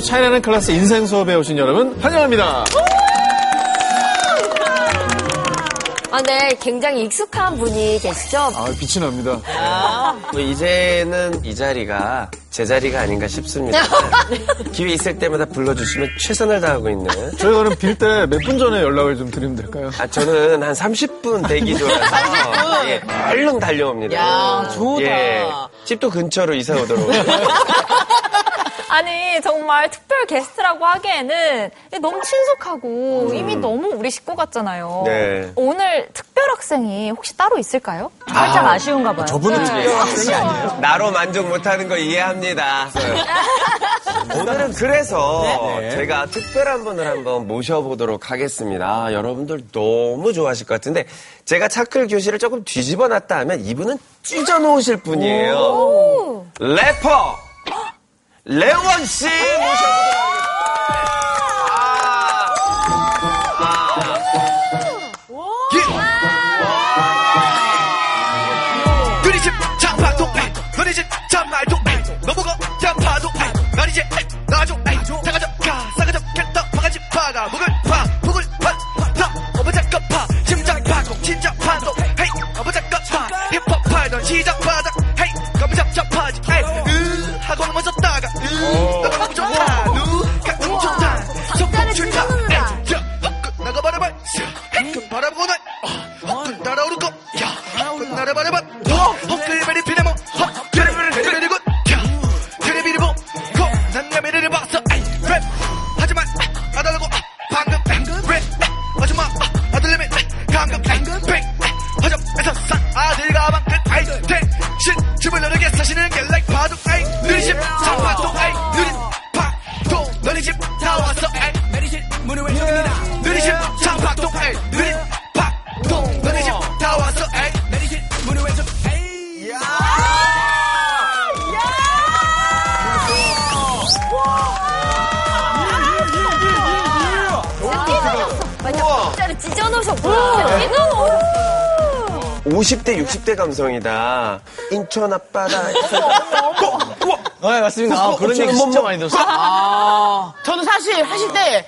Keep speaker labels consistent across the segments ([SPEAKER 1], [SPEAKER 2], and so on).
[SPEAKER 1] 오늘도 차이나는 클래스 인생 수업에 오신 여러분 환영합니다.
[SPEAKER 2] 아, 네, 굉장히 익숙한 분이 계시죠?
[SPEAKER 1] 아, 빛이 납니다.
[SPEAKER 3] 뭐 이제는 이 자리가 제 자리가 아닌가 싶습니다. 기회 있을 때마다 불러주시면 최선을 다하고 있는.
[SPEAKER 1] 저희가 그럼 빌때 몇 분 전에 연락을 좀 드리면 될까요?
[SPEAKER 3] 아, 저는 한 30분 대기 중이라서 예, 얼른 달려옵니다.
[SPEAKER 4] 야, 좋다.
[SPEAKER 3] 예, 집도 근처로 이사 오도록.
[SPEAKER 5] 아니 정말 특별 게스트라고 하기에는 너무 친숙하고 이미 너무 우리 식구 같잖아요.
[SPEAKER 3] 네.
[SPEAKER 5] 오늘 특별 학생이 혹시 따로 있을까요?
[SPEAKER 2] 살짝 아, 쉬운가 봐요.
[SPEAKER 6] 저분은 학생이 아니에요.
[SPEAKER 3] 나로 만족 못하는 거 이해합니다. 오늘은 그래서
[SPEAKER 6] 네.
[SPEAKER 3] 제가 특별한 분을 한번 모셔보도록 하겠습니다. 아, 여러분들 너무 좋아하실 것 같은데 제가 차클 교실을 조금 뒤집어 놨다 하면 이분은 찢어 놓으실 분이에요. 래퍼 레원 씨
[SPEAKER 7] 너네
[SPEAKER 3] 감성이다. 인천 앞바다.
[SPEAKER 4] 네, 맞습니다. 아, 그런 얘기 진짜 많이 들었어요. 아. 저는 사실 하실 때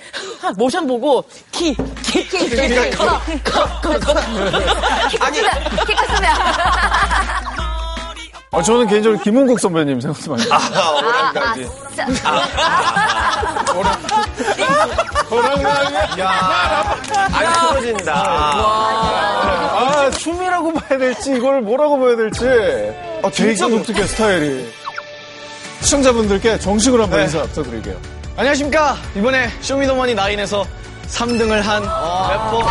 [SPEAKER 4] 모션 보고 키, 키, 키, 키, 키, 커, 커, 커, 커.
[SPEAKER 3] 아니
[SPEAKER 2] 키 컸으면.
[SPEAKER 1] 아, 저는 개인적으로 김은국 선배님 생각도 많이 나요.
[SPEAKER 3] 아, 오랑까지. 안 틀어진다.
[SPEAKER 1] 아, 춤이라고 봐 야 될지, 이걸 뭐라고 봐야 될지. 아, 되게 독특해, 스타일이. 시청자분들께 정식으로 한번 인사 부탁드릴게요.
[SPEAKER 4] 안녕하십니까. 이번에 쇼미더머니 나인에서 3등을 한 래퍼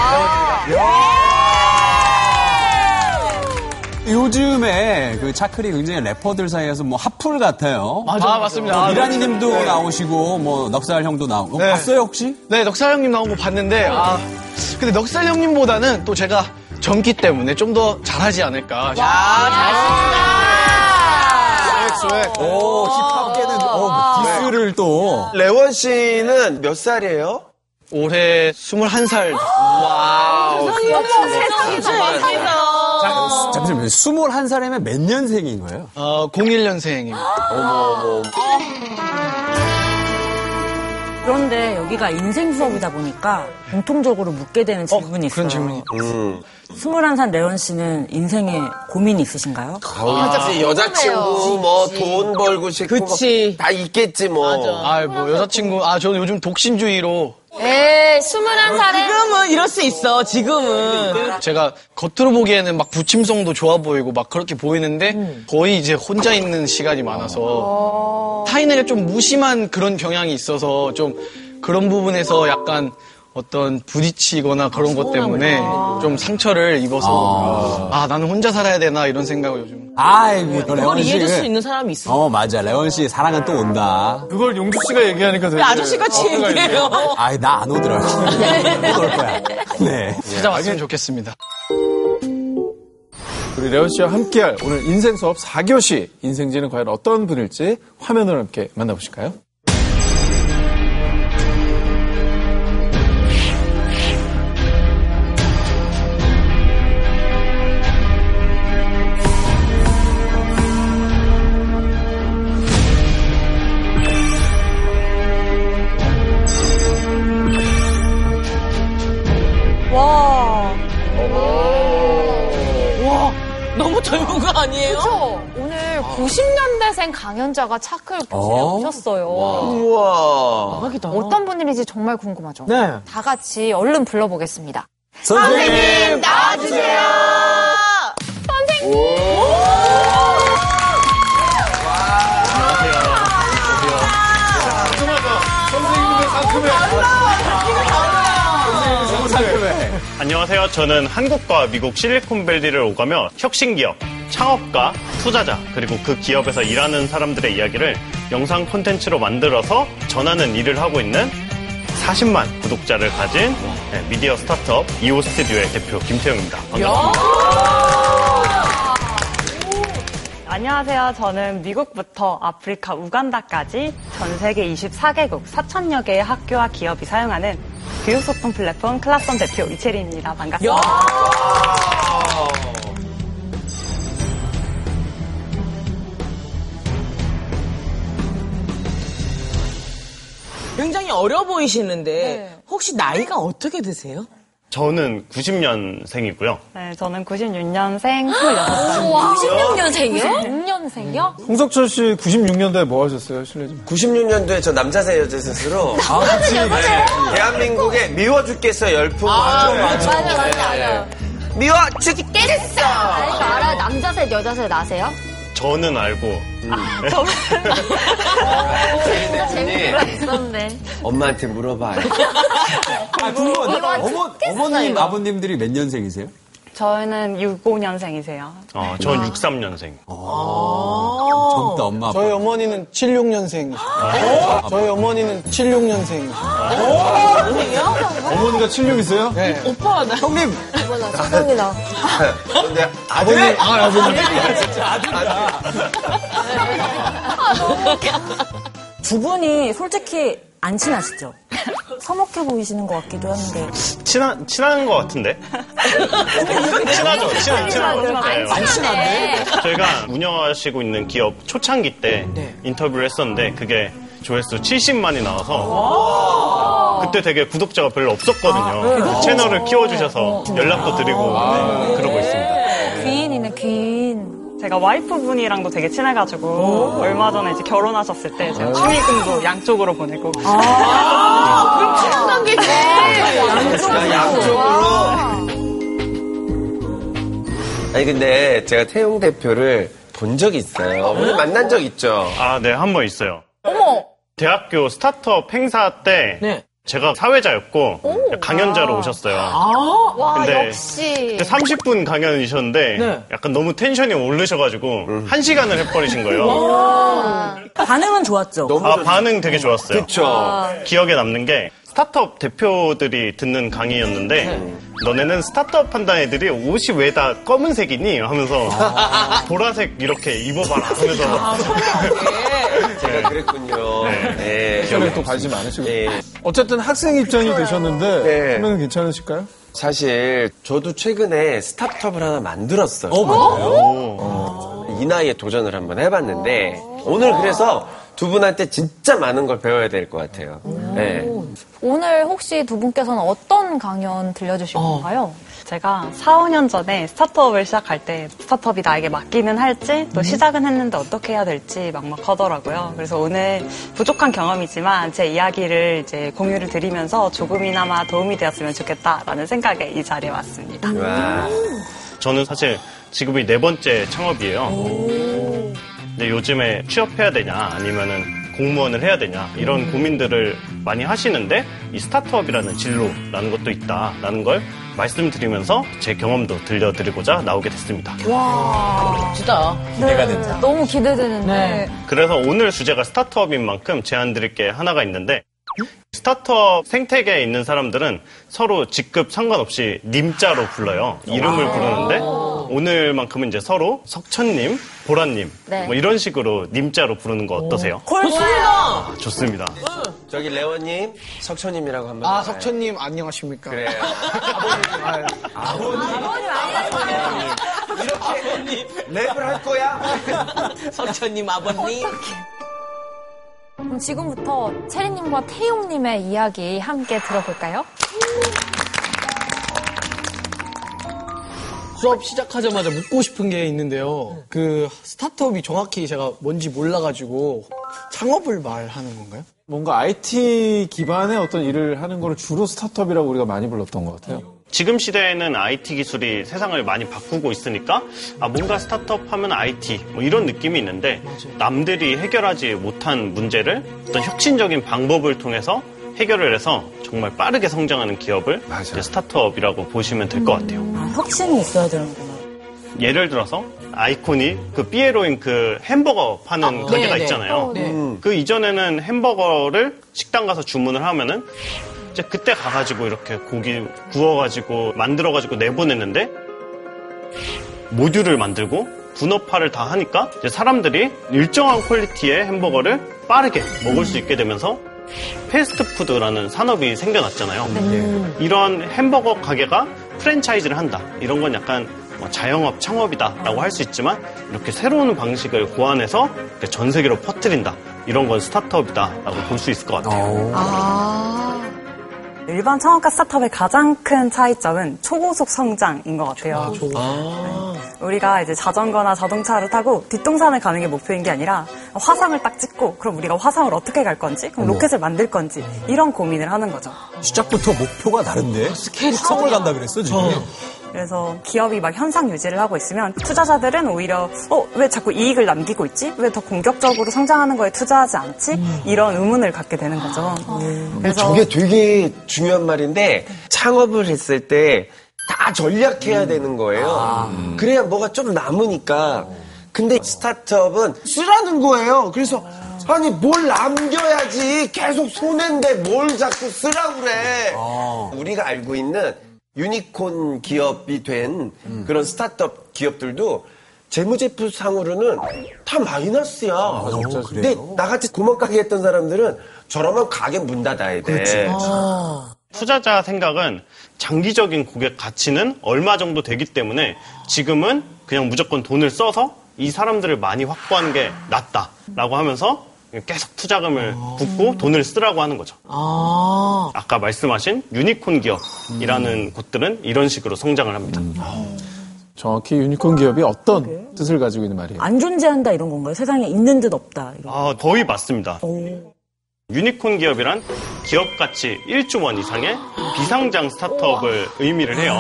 [SPEAKER 6] 요즘에 그 차클이 굉장히 래퍼들 사이에서 뭐 핫플 같아요.
[SPEAKER 4] 맞아, 아, 맞습니다. 아,
[SPEAKER 6] 이란이 님도 나오시고 뭐 넉살 형도 나오고
[SPEAKER 4] 네.
[SPEAKER 6] 봤어요 혹시?
[SPEAKER 4] 네, 넉살 형님 나온 거 봤는데, 아, 근데 넉살 형님보다는 또 제가 젊기 때문에 좀 더 잘하지 않을까.
[SPEAKER 1] swag.
[SPEAKER 6] 오 힙합계는 어, 디스를 또
[SPEAKER 3] 래원 씨는 몇 살이에요?
[SPEAKER 4] 올해 21살.
[SPEAKER 3] 와우.
[SPEAKER 6] 잠시만요. 21살이면 몇 년생인 거예요?
[SPEAKER 4] 어, 01년생입니다.
[SPEAKER 8] 그런데 여기가 인생 수업이다 보니까 공통적으로 묻게 되는 질문이 있어요.
[SPEAKER 4] 그런 질문이.
[SPEAKER 3] 음.
[SPEAKER 8] 21살 레원 씨는 인생에 고민이 있으신가요?
[SPEAKER 3] 있지. 여자친구 뭐 돈 벌고 싶고
[SPEAKER 4] 그치.
[SPEAKER 3] 뭐 다 있겠지 뭐.
[SPEAKER 4] 아, 뭐, 여자친구, 아, 저는 요즘 독신주의로
[SPEAKER 2] 에이, 21살에.
[SPEAKER 4] 지금은 이럴 수 있어, 지금은. 제가 겉으로 보기에는 막 부침성도 좋아 보이고 막 그렇게 보이는데 거의 이제 혼자 있는 시간이 많아서 타인에게 좀 무심한 그런 경향이 있어서 좀 그런 부분에서 약간 어떤 부딪히거나 그런 것 때문에 좀 상처를 입어서 아, 나는 혼자 살아야 되나 이런 생각을 요즘.
[SPEAKER 6] 아이고 또 레원 씨.
[SPEAKER 9] 이해해줄 수 있는 사람이 있어.
[SPEAKER 6] 어 맞아 레원 씨 사랑은 또 온다.
[SPEAKER 1] 그걸 용주 씨가 얘기하니까 되게.
[SPEAKER 9] 아저씨같이
[SPEAKER 1] 있네요.
[SPEAKER 9] 얘기해요.
[SPEAKER 6] 아이 나 안 오더라고. 못올 거야. 네.
[SPEAKER 4] 찾아왔으면 좋겠습니다.
[SPEAKER 1] 우리 레원 씨와 함께할 오늘 인생 수업 4교시 인생지는 과연 어떤 분일지 화면으로 함께 만나보실까요?
[SPEAKER 5] 90년대생 강연자가 차클 교실에
[SPEAKER 6] 어?
[SPEAKER 5] 오셨어요.
[SPEAKER 3] 우와.
[SPEAKER 5] 어떤 분들인지 정말 궁금하죠?
[SPEAKER 1] 네.
[SPEAKER 5] 다 같이 얼른 불러보겠습니다.
[SPEAKER 6] 선생님!
[SPEAKER 10] 안녕하세요. 저는 한국과 미국 실리콘밸리를 오가며 혁신기업, 창업가, 투자자, 그리고 그 기업에서 일하는 사람들의 이야기를 영상 콘텐츠로 만들어서 전하는 일을 하고 있는 40만 구독자를 가진 네, 미디어 스타트업 이오 스튜디오의 대표 김태용입니다. 반갑습니다.
[SPEAKER 11] 안녕하세요. 저는 미국부터 아프리카, 우간다까지 전 세계 24개국 4천여 개의 학교와 기업이 사용하는 교육소통 플랫폼 클라썸 대표 이채리입니다. 반갑습니다.
[SPEAKER 9] 굉장히 어려 보이시는데
[SPEAKER 5] 네.
[SPEAKER 9] 혹시 나이가 어떻게 되세요?
[SPEAKER 10] 저는 90년생이고요.
[SPEAKER 11] 네, 저는 96년생 26살.
[SPEAKER 2] 96년생이요?
[SPEAKER 5] 6년생이요?
[SPEAKER 1] 홍석천 씨 96년도에 뭐 하셨어요, 실례지만?
[SPEAKER 3] 96년도에 저 남자세 여자셋으로
[SPEAKER 1] 아, 그치.
[SPEAKER 3] 대한민국에 미워 죽겠어 열풍 아,
[SPEAKER 2] 맞아, 맞아, 맞아.
[SPEAKER 3] 미워 죽겠어.
[SPEAKER 2] 아, 이거 알아요? 남자셋, 여자셋 아세요?
[SPEAKER 10] 저는 알고
[SPEAKER 2] 재밌는 있었네.
[SPEAKER 3] 엄마한테 물어봐요.
[SPEAKER 6] 아, 궁금하다.
[SPEAKER 2] 이거
[SPEAKER 6] 어머, 어머님, 아버님들이 몇 년생이세요?
[SPEAKER 11] 저는 65년생이세요.
[SPEAKER 10] 어, 전 63년생.
[SPEAKER 6] 젊다, 엄마, 아빠.
[SPEAKER 4] 저희 어머니는 76년생. 저희 어머니는 76년생.
[SPEAKER 1] 어머니가 76이세요?
[SPEAKER 4] 네.
[SPEAKER 9] 오빠 나
[SPEAKER 1] 형님!
[SPEAKER 2] 소동이다.
[SPEAKER 3] 근데 아들이
[SPEAKER 1] 아, 아버님.
[SPEAKER 8] 두 분이 솔직히 안 친하시죠? 서먹해 보이시는 것 같기도 한데.
[SPEAKER 10] 친한, 친한 것 같은데? 친하죠? 친한, 친한 것 같아요.
[SPEAKER 9] 안 친한데?
[SPEAKER 10] 저희가 운영하시고 있는 기업 초창기 때 인터뷰를 했었는데 그게 조회수 70만이 나와서 그때 되게 구독자가 별로 없었거든요. 채널을 키워주셔서 연락도 드리고 네, 그러고 있습니다.
[SPEAKER 11] 제가 와이프분이랑도 되게 친해가지고 얼마 전에 이제 결혼하셨을 때 제가 축의금도 양쪽으로 보내고
[SPEAKER 3] 아니 근데 제가 태용 대표를 본 적이 있어요. 오늘 만난 적 있죠.
[SPEAKER 10] 아, 네, 한 번 있어요. 대학교 스타트업 행사 때
[SPEAKER 9] 네.
[SPEAKER 10] 제가 사회자였고 강연자로 오셨어요.
[SPEAKER 5] 와,
[SPEAKER 10] 근데
[SPEAKER 5] 역시.
[SPEAKER 10] 30분 강연이셨는데
[SPEAKER 9] 네.
[SPEAKER 10] 약간 너무 텐션이 오르셔가지고 한 시간을 해버리신 거예요.
[SPEAKER 8] 반응은 좋았죠?
[SPEAKER 10] 아, 반응 되게 좋았어요.
[SPEAKER 3] 그쵸.
[SPEAKER 10] 기억에 남는 게 스타트업 대표들이 듣는 강의였는데 너네는 스타트업 한다는 애들이 옷이 왜 다 검은색이니? 하면서 보라색 이렇게 입어봐라 하면서
[SPEAKER 3] 제가 그랬군요. 네.
[SPEAKER 1] 패션에 또 관심 많으시고.
[SPEAKER 3] 네.
[SPEAKER 1] 어쨌든 학생 입장이 되셨는데,
[SPEAKER 3] 네.
[SPEAKER 1] 하면 괜찮으실까요?
[SPEAKER 3] 사실 저도 최근에 스타트업을 하나 만들었어요. 어, 이 나이에 도전을 한번 해봤는데 오늘 그래서 두 분한테 진짜 많은 걸 배워야 될 것 같아요. 네.
[SPEAKER 5] 오늘 혹시 두 분께서는 어떤 강연 들려주실 건가요?
[SPEAKER 11] 제가 4, 5년 전에 스타트업을 시작할 때 스타트업이 나에게 맡기는 할지 또 시작은 했는데 어떻게 해야 될지 막막하더라고요. 그래서 오늘 부족한 경험이지만 제 이야기를 이제 공유를 드리면서 조금이나마 도움이 되었으면 좋겠다라는 생각에 이 자리에 왔습니다.
[SPEAKER 3] 와.
[SPEAKER 10] 저는 사실 지금이 네 번째 창업이에요. 근데 요즘에 취업해야 되냐 아니면은 공무원을 해야 되냐 이런 고민들을 많이 하시는데 이 스타트업이라는 진로라는 것도 있다라는 걸 말씀드리면서 제 경험도 들려드리고자 나오게 됐습니다.
[SPEAKER 9] 진짜.
[SPEAKER 6] 기대가 된다.
[SPEAKER 5] 너무 기대되는데.
[SPEAKER 10] 그래서 오늘 주제가 스타트업인 만큼 제안 드릴 게 하나가 있는데 스타트업 생태계에 있는 사람들은 서로 직급 상관없이 님자로 불러요. 이름을 부르는데 오늘만큼은 이제 서로 석천님, 보라님
[SPEAKER 2] 네.
[SPEAKER 10] 뭐 이런 식으로 님자로 부르는 거 어떠세요?
[SPEAKER 9] 좋습니다.
[SPEAKER 10] 좋습니다.
[SPEAKER 3] 저기 레원님, 석천님이라고 한번.
[SPEAKER 4] 아. 석천님 안녕하십니까?
[SPEAKER 3] 그래요. 랩을 할 거야?
[SPEAKER 9] 석천님 아버님.
[SPEAKER 5] 그럼 지금부터 체리님과 태용님의 이야기 함께 들어볼까요?
[SPEAKER 4] 수업 시작하자마자 묻고 싶은 게 있는데요. 그 스타트업이 정확히 제가 뭔지 몰라가지고 창업을 말하는 건가요?
[SPEAKER 1] 뭔가 IT 기반의 어떤 일을 하는 거를 주로 스타트업이라고 우리가 많이 불렀던 것 같아요.
[SPEAKER 10] 지금 시대에는 IT 기술이 세상을 많이 바꾸고 있으니까 아 뭔가 스타트업 하면 IT 뭐 이런 느낌이 있는데 남들이 해결하지 못한 문제를 어떤 혁신적인 방법을 통해서 해결을 해서 정말 빠르게 성장하는 기업을 이제 스타트업이라고 보시면 될 것 같아요.
[SPEAKER 8] 아, 혁신이 있어야 되는구나.
[SPEAKER 10] 예를 들어서 아이콘이 그 삐에로인 그 햄버거 파는 가게가
[SPEAKER 9] 네, 네.
[SPEAKER 10] 있잖아요.
[SPEAKER 9] 어, 네.
[SPEAKER 10] 그 이전에는 햄버거를 식당 가서 주문을 하면은 이제 그때 가가지고 이렇게 고기 구워가지고 만들어가지고 내보냈는데 모듈을 만들고 분업화를 다 하니까 이제 사람들이 일정한 퀄리티의 햄버거를 빠르게 먹을 수 있게 되면서 패스트푸드라는 산업이 생겨났잖아요. 이런 햄버거 가게가 프랜차이즈를 한다. 이런 건 약간 뭐 자영업, 창업이다라고 할 수 있지만 이렇게 새로운 방식을 고안해서 전 세계로 퍼뜨린다. 이런 건 스타트업이다라고 볼 수 있을 것 같아요.
[SPEAKER 11] 일반 창업과 스타트업의 가장 큰 차이점은 초고속 성장인 것 같아요. 우리가 이제 자전거나 자동차를 타고 뒷동산을 가는 게 목표인 게 아니라 화상을 딱 찍고 그럼 우리가 화상을 어떻게 갈 건지 그럼 로켓을 만들 건지 이런 고민을 하는 거죠.
[SPEAKER 12] 시작부터 목표가 다른데? 성을 간다 그랬어, 지금.
[SPEAKER 11] 그래서 기업이 막 현상 유지를 하고 있으면 투자자들은 오히려 어 왜 자꾸 이익을 남기고 있지? 왜 더 공격적으로 성장하는 거에 투자하지 않지? 이런 의문을 갖게 되는 거죠. 그래서
[SPEAKER 3] 저게 되게 중요한 말인데 창업을 했을 때 다 전략해야 되는 거예요. 그래야 뭐가 좀 남으니까. 근데 스타트업은 쓰라는 거예요. 그래서 아니 뭘 남겨야지 계속 손해인데 뭘 자꾸 쓰라 그래. 우리가 알고 있는 유니콘 기업이 된 그런 스타트업 기업들도 재무제표 상으로는 다 마이너스야. 근데 나같이 구멍가게 했던 사람들은 저러면 가게 문 닫아야 돼.
[SPEAKER 10] 투자자 생각은 장기적인 고객 가치는 얼마 정도 되기 때문에 지금은 그냥 무조건 돈을 써서 이 사람들을 많이 확보하는 게 낫다라고 하면서 계속 투자금을 붓고 돈을 쓰라고 하는 거죠.
[SPEAKER 9] 아.
[SPEAKER 10] 아까 말씀하신 유니콘 기업이라는 곳들은 이런 식으로 성장을 합니다.
[SPEAKER 1] 정확히 유니콘 기업이 어떤 뜻을 가지고 있는 말이에요?
[SPEAKER 8] 안 존재한다 이런 건가요? 세상에 있는 듯 없다. 이런.
[SPEAKER 10] 아, 거의 맞습니다.
[SPEAKER 8] 오.
[SPEAKER 10] 유니콘 기업이란 기업 가치 1조 원 이상의 비상장 스타트업을 의미를 해요.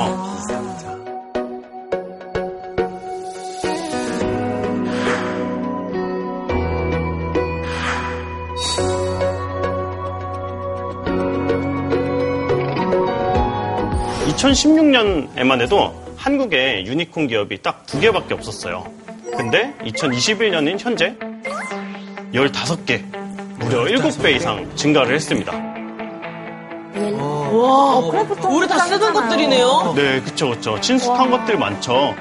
[SPEAKER 10] (2016년에만) 해도 한국에 유니콘 기업이 딱 두 개밖에 없었어요. 근데 2021년인 현재 15개, 무려 7배 이상 증가를 했습니다.
[SPEAKER 9] 와, 우리 다 쓰던 것들이네요.
[SPEAKER 10] 네, 그쵸, 그쵸. 친숙한 것들 많죠.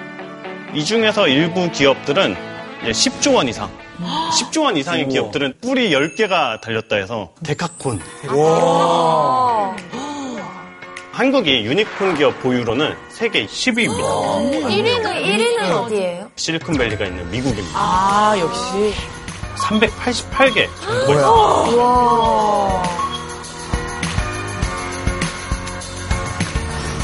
[SPEAKER 10] 이 중에서 일부 기업들은 이제 10조 원 이상. 10조 원 이상의 기업들은 뿔이 10개가 달렸다 해서 데카콘. 한국이 유니콘 기업 보유로는 세계 10위입니다.
[SPEAKER 2] 1위는, 1위는 어디예요?
[SPEAKER 10] 실리콘밸리가 있는 미국입니다.
[SPEAKER 9] 아, 역시.
[SPEAKER 10] 388개.
[SPEAKER 2] 와.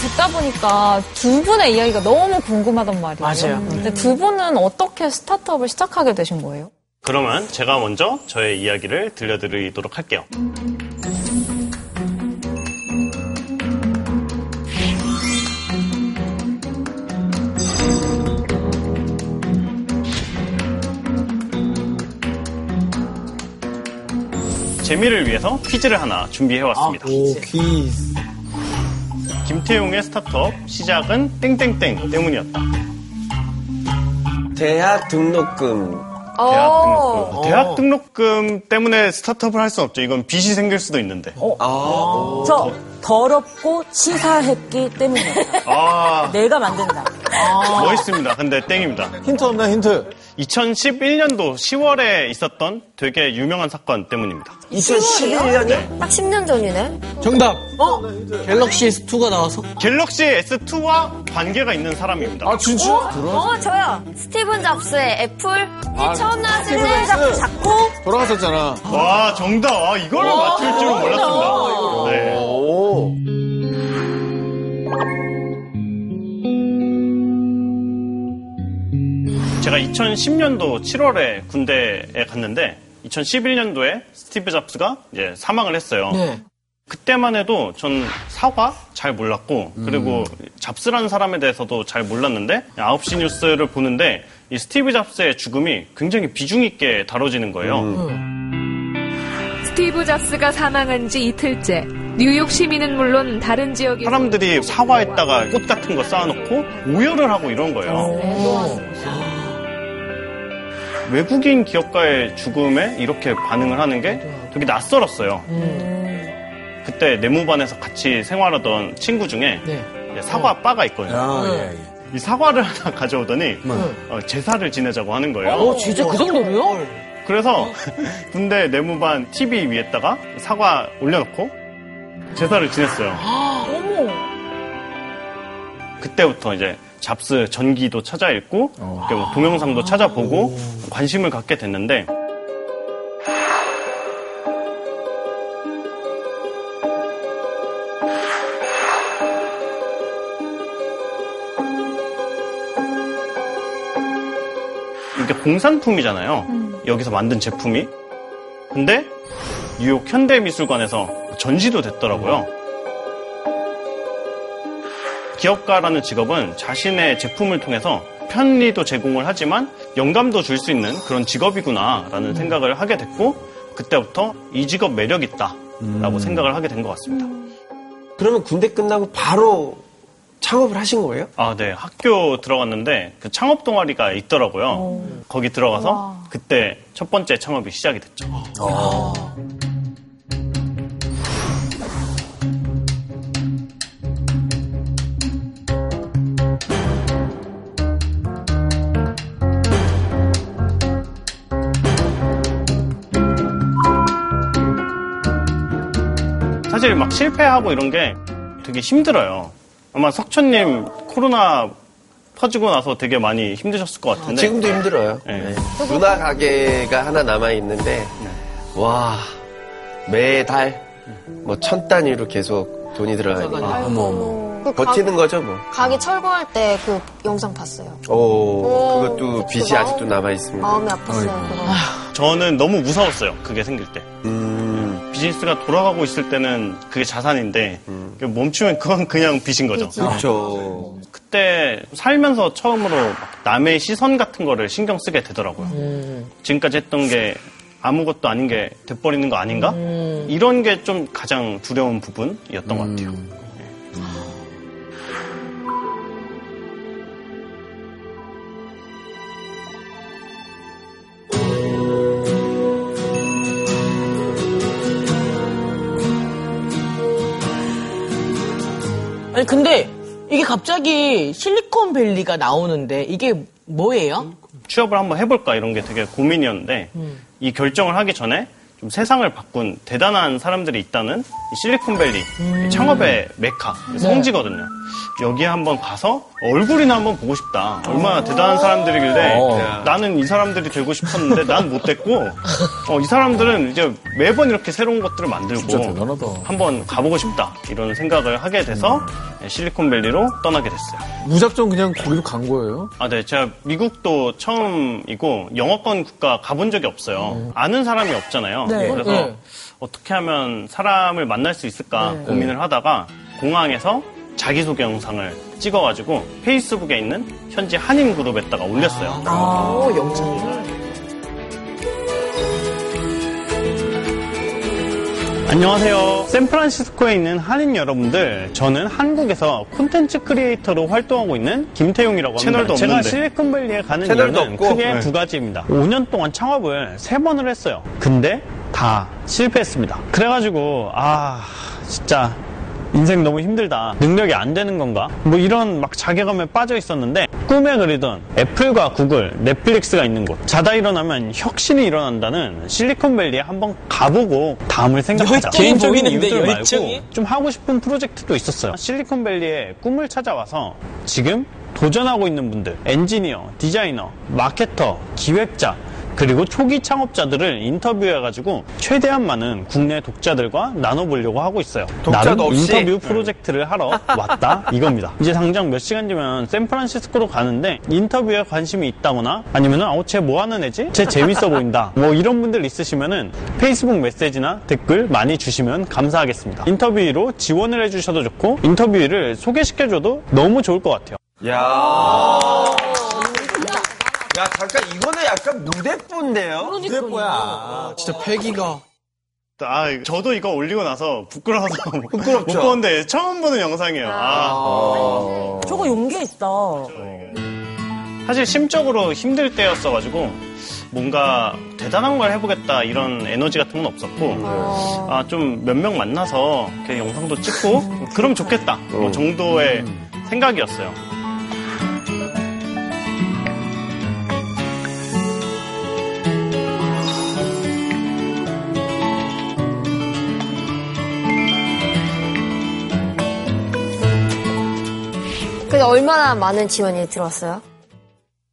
[SPEAKER 5] 듣다 보니까 두 분의 이야기가 너무 궁금하단 말이에요.
[SPEAKER 9] 맞아요.
[SPEAKER 5] 근데 두 분은 어떻게 스타트업을 시작하게 되신 거예요?
[SPEAKER 10] 그러면 제가 먼저 저의 이야기를 들려드리도록 할게요. 재미를 위해서 퀴즈를 하나 준비해왔습니다.
[SPEAKER 4] 오, 퀴즈.
[SPEAKER 10] 김태용의 스타트업 시작은 땡땡땡 때문이었다.
[SPEAKER 3] 대학 등록금.
[SPEAKER 10] 대학
[SPEAKER 2] 어.
[SPEAKER 10] 등록금. 대학 등록금 때문에 스타트업을 할 수 없죠. 이건 빚이 생길 수도 있는데.
[SPEAKER 3] 아,
[SPEAKER 8] 저 더럽고 치사했기 때문이에요.
[SPEAKER 10] 아,
[SPEAKER 8] 내가 만든다.
[SPEAKER 10] 멋있습니다. 근데 땡입니다.
[SPEAKER 1] 힌트 없나 힌트?
[SPEAKER 10] 2011년도 10월에 있었던 되게 유명한 사건 때문입니다.
[SPEAKER 3] 2011년에
[SPEAKER 2] 딱 10년 전이네.
[SPEAKER 4] 정답. 어? 갤럭시 S2가 나와서?
[SPEAKER 10] 갤럭시 S2와 관계가 있는 사람입니다.
[SPEAKER 1] 아 진짜?
[SPEAKER 2] 어, 저요. 스티븐 잡스의 애플
[SPEAKER 1] 아,
[SPEAKER 2] 처음 나왔을 때
[SPEAKER 1] 잡스.
[SPEAKER 2] 잡고
[SPEAKER 1] 돌아갔었잖아.
[SPEAKER 10] 와, 정답. 아, 이걸 맞출 줄은 몰랐습니다. 네. 제가 2010년도 7월에 군대에 갔는데 2011년도에 스티브 잡스가 이제 사망을 했어요.
[SPEAKER 9] 네.
[SPEAKER 10] 그때만 해도 전 사과 잘 몰랐고 그리고 음. 잡스라는 사람에 대해서도 잘 몰랐는데 9시 뉴스를 보는데 이 스티브 잡스의 죽음이 굉장히 비중 있게 다뤄지는 거예요. 음.
[SPEAKER 13] 스티브 잡스가 사망한 지 이틀째 뉴욕 시민은 물론 다른 지역에
[SPEAKER 10] 사람들이 사과에다가 꽃 같은 거 쌓아놓고 오열을 하고 이런 거예요. 외국인 기업가의 죽음에 이렇게 반응을 하는 게 되게 낯설었어요. 그때 내무반에서 같이 생활하던 친구 중에 이제 사과 바가 있거든요.
[SPEAKER 12] 아, 예, 예.
[SPEAKER 10] 이 사과를 하나 가져오더니 어, 제사를 지내자고 하는 거예요.
[SPEAKER 9] 어, 진짜 그 정도로요?
[SPEAKER 10] 그래서 군대 내무반 TV 위에다가 사과 올려놓고 제사를 지냈어요.
[SPEAKER 9] 어머.
[SPEAKER 10] 그때부터 이제 잡스 전기도 찾아 읽고 뭐 동영상도 찾아보고 관심을 갖게 됐는데 이게 공산품이잖아요. 여기서 만든 제품이. 근데 뉴욕 현대미술관에서 전시도 됐더라고요. 기업가라는 직업은 자신의 제품을 통해서 편리도 제공을 하지만 영감도 줄 수 있는 그런 직업이구나라는 생각을 하게 됐고 그때부터 이 직업 매력 있다라고 생각을 하게 된 것 같습니다.
[SPEAKER 3] 그러면 군대 끝나고 바로 창업을 하신 거예요?
[SPEAKER 10] 아, 네. 학교 들어갔는데 그 창업 동아리가 있더라고요. 거기 들어가서 그때 첫 번째 창업이 시작이 됐죠. 사실 막 실패하고 이런 게 되게 힘들어요. 아마 석천님 코로나 퍼지고 나서 되게 많이 힘드셨을 것 같은데.
[SPEAKER 3] 지금도 힘들어요.
[SPEAKER 10] 네.
[SPEAKER 3] 네. 문화 가게가 하나 남아 있는데 와 매달 뭐 천 단위로 계속 돈이 들어가니까
[SPEAKER 12] 어머, 어머.
[SPEAKER 2] 그
[SPEAKER 3] 버티는
[SPEAKER 2] 가,
[SPEAKER 3] 거죠 뭐.
[SPEAKER 2] 가게 철거할 때 그 영상 봤어요.
[SPEAKER 3] 오, 그것도 빚이
[SPEAKER 2] 마음-
[SPEAKER 3] 아직도 남아 있습니다.
[SPEAKER 2] 마음이 아팠어요. 그거.
[SPEAKER 10] 저는 너무 무서웠어요. 그게 생길 때.
[SPEAKER 3] 음,
[SPEAKER 10] 비즈니스가 돌아가고 있을 때는 그게 자산인데 멈추면 그건 그냥 빚인 거죠.
[SPEAKER 3] 그렇죠.
[SPEAKER 10] 그때 살면서 처음으로 막 남의 시선 같은 거를 신경 쓰게 되더라고요. 지금까지 했던 게 아무것도 아닌 게 돼버리는 거 아닌가? 이런 게 좀 가장 두려운 부분이었던 것 같아요.
[SPEAKER 9] 아니, 근데 이게 갑자기 실리콘밸리가 나오는데 이게 뭐예요?
[SPEAKER 10] 취업을 한번 해볼까 이런 게 되게 고민이었는데 이 결정을 하기 전에 좀 세상을 바꾼 대단한 사람들이 있다는 이 실리콘밸리 이 창업의 메카 성지거든요. 여기에 한번 가서 얼굴이나 한번 보고 싶다. 얼마나 대단한 사람들이길래
[SPEAKER 12] 어.
[SPEAKER 10] 나는 이 사람들이 되고 싶었는데 난 못 됐고 어, 이 사람들은 이제 매번 이렇게 새로운 것들을 만들고
[SPEAKER 12] 진짜 대단하다.
[SPEAKER 10] 한번 가보고 싶다 이런 생각을 하게 돼서 실리콘밸리로 떠나게 됐어요.
[SPEAKER 1] 무작정 그냥 거기로 간 거예요?
[SPEAKER 10] 아, 네. 제가 미국도 처음이고 영어권 국가 가본 적이 없어요. 아는 사람이 없잖아요.
[SPEAKER 9] 네.
[SPEAKER 10] 그래서
[SPEAKER 9] 네.
[SPEAKER 10] 어떻게 하면 사람을 만날 수 있을까 고민을 하다가 공항에서 자기소개 영상을 찍어가지고 페이스북에 있는 현지 한인 그룹에다가 올렸어요.
[SPEAKER 9] 아, 영상을.
[SPEAKER 10] 안녕하세요. 샌프란시스코에 있는 한인 여러분들, 저는 한국에서 콘텐츠 크리에이터로 활동하고 있는 김태용이라고 합니다.
[SPEAKER 1] 채널도
[SPEAKER 10] 제가
[SPEAKER 1] 없는데.
[SPEAKER 10] 실리콘밸리에 가는
[SPEAKER 3] 채널도
[SPEAKER 10] 이유는
[SPEAKER 3] 없고.
[SPEAKER 10] 크게
[SPEAKER 3] 네.
[SPEAKER 10] 두 가지입니다. 5년 동안 창업을 세 번을 했어요. 근데 다 실패했습니다. 그래가지고 아 진짜 인생 너무 힘들다. 능력이 안 되는 건가? 뭐 이런 막 자괴감에 빠져 있었는데 꿈에 그리던 애플과 구글, 넷플릭스가 있는 곳. 자다 일어나면 혁신이 일어난다는 실리콘밸리에 한번 가보고 다음을 생각하자. 개인적인 이유들
[SPEAKER 9] 열정이?
[SPEAKER 10] 말고 좀 하고 싶은 프로젝트도 있었어요. 실리콘밸리에 꿈을 찾아와서 지금 도전하고 있는 분들, 엔지니어, 디자이너, 마케터, 기획자, 그리고 초기 창업자들을 인터뷰해가지고 최대한 많은 국내 독자들과 나눠보려고 하고 있어요.
[SPEAKER 3] 독자도
[SPEAKER 10] 나는
[SPEAKER 3] 없이?
[SPEAKER 10] 인터뷰 프로젝트를 하러 왔다 이겁니다. 이제 당장 몇 시간 뒤면 샌프란시스코로 가는데 인터뷰에 관심이 있다거나 아니면은 어, 쟤뭐 하는 애지? 쟤 재밌어 보인다. 뭐 이런 분들 있으시면은 페이스북 메시지나 댓글 많이 주시면 감사하겠습니다. 인터뷰로 지원을 해주셔도 좋고 인터뷰를 소개시켜줘도 너무 좋을 것 같아요.
[SPEAKER 3] 야. 야, 잠깐, 이거는 약간 무대뽀인데요?
[SPEAKER 12] 무대뽀야.
[SPEAKER 4] 진짜 패기가.
[SPEAKER 10] 아, 저도 이거 올리고 나서 부끄러워서 못
[SPEAKER 3] 부끄럽죠?
[SPEAKER 10] 보는데 처음 보는 영상이에요. 아.
[SPEAKER 8] 저거 용기 있다.
[SPEAKER 10] 사실 심적으로 힘들 때였어가지고 뭔가 대단한 걸 해보겠다 이런 에너지 같은 건 없었고 아, 좀 몇 명 만나서 이렇게 영상도 찍고 그럼 좋겠다 뭐 정도의 생각이었어요.
[SPEAKER 2] 근데 얼마나 많은 지원이 들어왔어요?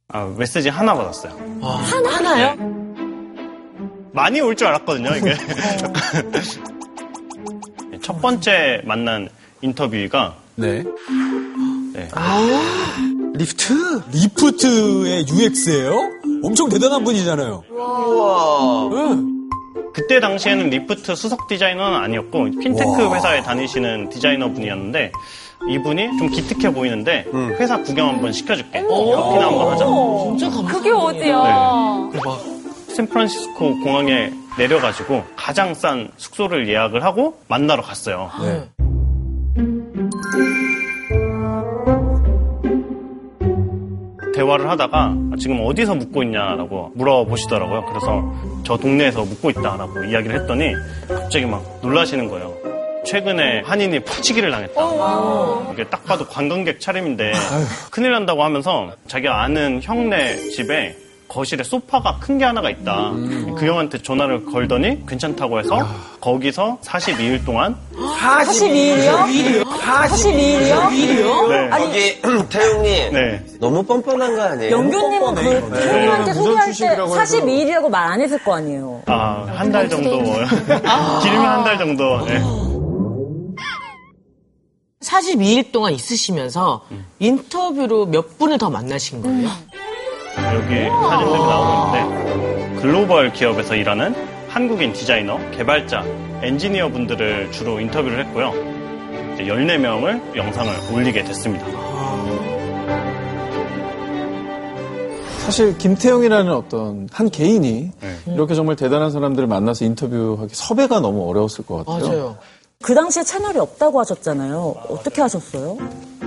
[SPEAKER 10] 아, 메시지 하나 받았어요.
[SPEAKER 2] 하나? 하나 요?
[SPEAKER 10] 많이 올 줄 알았거든요, 이게. 첫 번째 만난 인터뷰가
[SPEAKER 12] 네.
[SPEAKER 10] 네.
[SPEAKER 12] Lyft? Lyft의 UX예요? 엄청 대단한 분이잖아요.
[SPEAKER 3] 우와.
[SPEAKER 10] 그때 당시에는 Lyft 수석 디자이너는 아니었고 핀테크
[SPEAKER 12] 와.
[SPEAKER 10] 회사에 다니시는 디자이너 분이었는데 이분이 좀 기특해 보이는데 회사 구경 한번 시켜줄게. 커피나 한번 하자.
[SPEAKER 5] 진짜 그게 어디야?
[SPEAKER 10] 네. 샌프란시스코 공항에 내려가지고 가장 싼 숙소를 예약을 하고 만나러 갔어요.
[SPEAKER 12] 네.
[SPEAKER 10] 대화를 하다가 지금 어디서 묵고 있냐라고 물어보시더라고요. 그래서 저 동네에서 묵고 있다라고 이야기를 했더니 갑자기 막 놀라시는 거예요. 최근에 한인이 포치기를 당했다. 이게 딱 봐도 관광객 차림인데 큰일 난다고 하면서 자기가 아는 형네 집에 거실에 소파가 큰 게 하나가 있다. 그 형한테 전화를 걸더니 괜찮다고 해서 거기서 42일 동안
[SPEAKER 8] 42일이요? 42일이요?
[SPEAKER 10] 네.
[SPEAKER 3] 저기, 태용님.
[SPEAKER 10] 네.
[SPEAKER 3] 너무 뻔뻔한 거 아니에요?
[SPEAKER 8] 영균님은 그
[SPEAKER 3] 네.
[SPEAKER 8] 태용한테 소개할 때
[SPEAKER 3] 주식이라고 해서.
[SPEAKER 8] 42일이라고 말 안 했을 거 아니에요.
[SPEAKER 10] 아, 한 달 정도. 길면 한 달 정도. 네.
[SPEAKER 9] 42일 동안 있으시면서 인터뷰로 몇 분을 더 만나신 거예요?
[SPEAKER 10] 여기 사진들이 나오고 있는데 글로벌 기업에서 일하는 한국인 디자이너, 개발자, 엔지니어 분들을 주로 인터뷰를 했고요. 이제 14명을 영상을 올리게 됐습니다.
[SPEAKER 1] 사실 김태형이라는 어떤 한 개인이
[SPEAKER 10] 네.
[SPEAKER 1] 이렇게 정말 대단한 사람들을 만나서 인터뷰하기 섭외가 너무 어려웠을 것 같아요.
[SPEAKER 8] 그 당시에 채널이 없다고 하셨잖아요. 어떻게 하셨어요?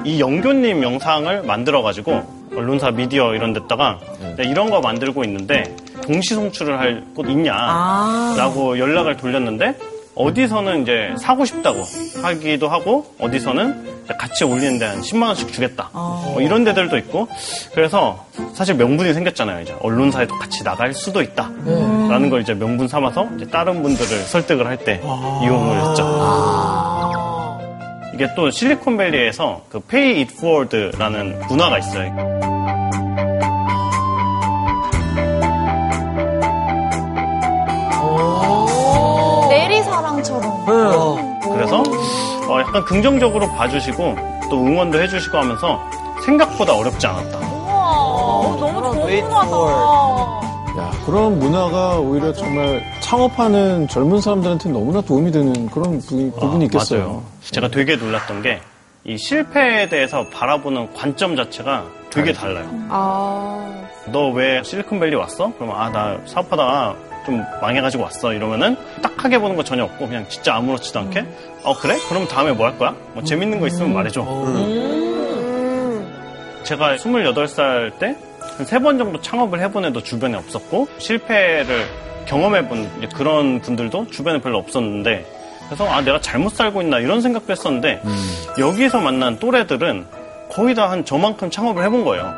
[SPEAKER 10] 이 영교님 영상을 만들어가지고 언론사 미디어 이런 데다가 네, 이런 거 만들고 있는데 동시 송출을 할 곳 있냐
[SPEAKER 8] 아.
[SPEAKER 10] 라고 연락을 돌렸는데 어디서는 이제 사고 싶다고 하기도 하고 어디서는 같이 올리는데 한 10만 원씩 주겠다. 뭐 이런 데들도 있고. 그래서 사실 명분이 생겼잖아요. 이제 언론사에도 같이 나갈 수도 있다. 라는 걸 이제 명분 삼아서 이제 다른 분들을 설득을 할 때 이용을 했죠. 이게 또 실리콘밸리에서 그 pay it forward라는 문화가 있어요
[SPEAKER 5] 내리사랑처럼.
[SPEAKER 10] 그래서 어, 약간 긍정적으로 봐주시고 또 응원도 해주시고 하면서 생각보다 어렵지 않았다.
[SPEAKER 5] 우와, 너무 궁금하다.
[SPEAKER 1] 야, 그런 문화가 오히려 정말 창업하는 젊은 사람들한테 너무나 도움이 되는 그런 부, 분이 있겠어요.
[SPEAKER 10] 맞아요. 제가 되게 놀랐던 게 이 실패에 대해서 바라보는 관점 자체가 되게 달라요.
[SPEAKER 2] 아.
[SPEAKER 10] 너 왜 실리콘밸리 왔어? 그러면 아 나 사업하다가 좀 망해가지고 왔어 이러면은 딱하게 보는 거 전혀 없고 그냥 진짜 아무렇지도 않게 어 그래? 그럼 다음에 뭐 할 거야? 뭐 재밌는 거 있으면 말해줘. 제가 28살 때 한 세 번 정도 창업을 해본 애도 주변에 없었고 실패를 경험해본 그런 분들도 주변에 별로 없었는데 그래서 아 내가 잘못 살고 있나 이런 생각도 했었는데 여기서 만난 또래들은 거의 다 한 저만큼 창업을 해본 거예요.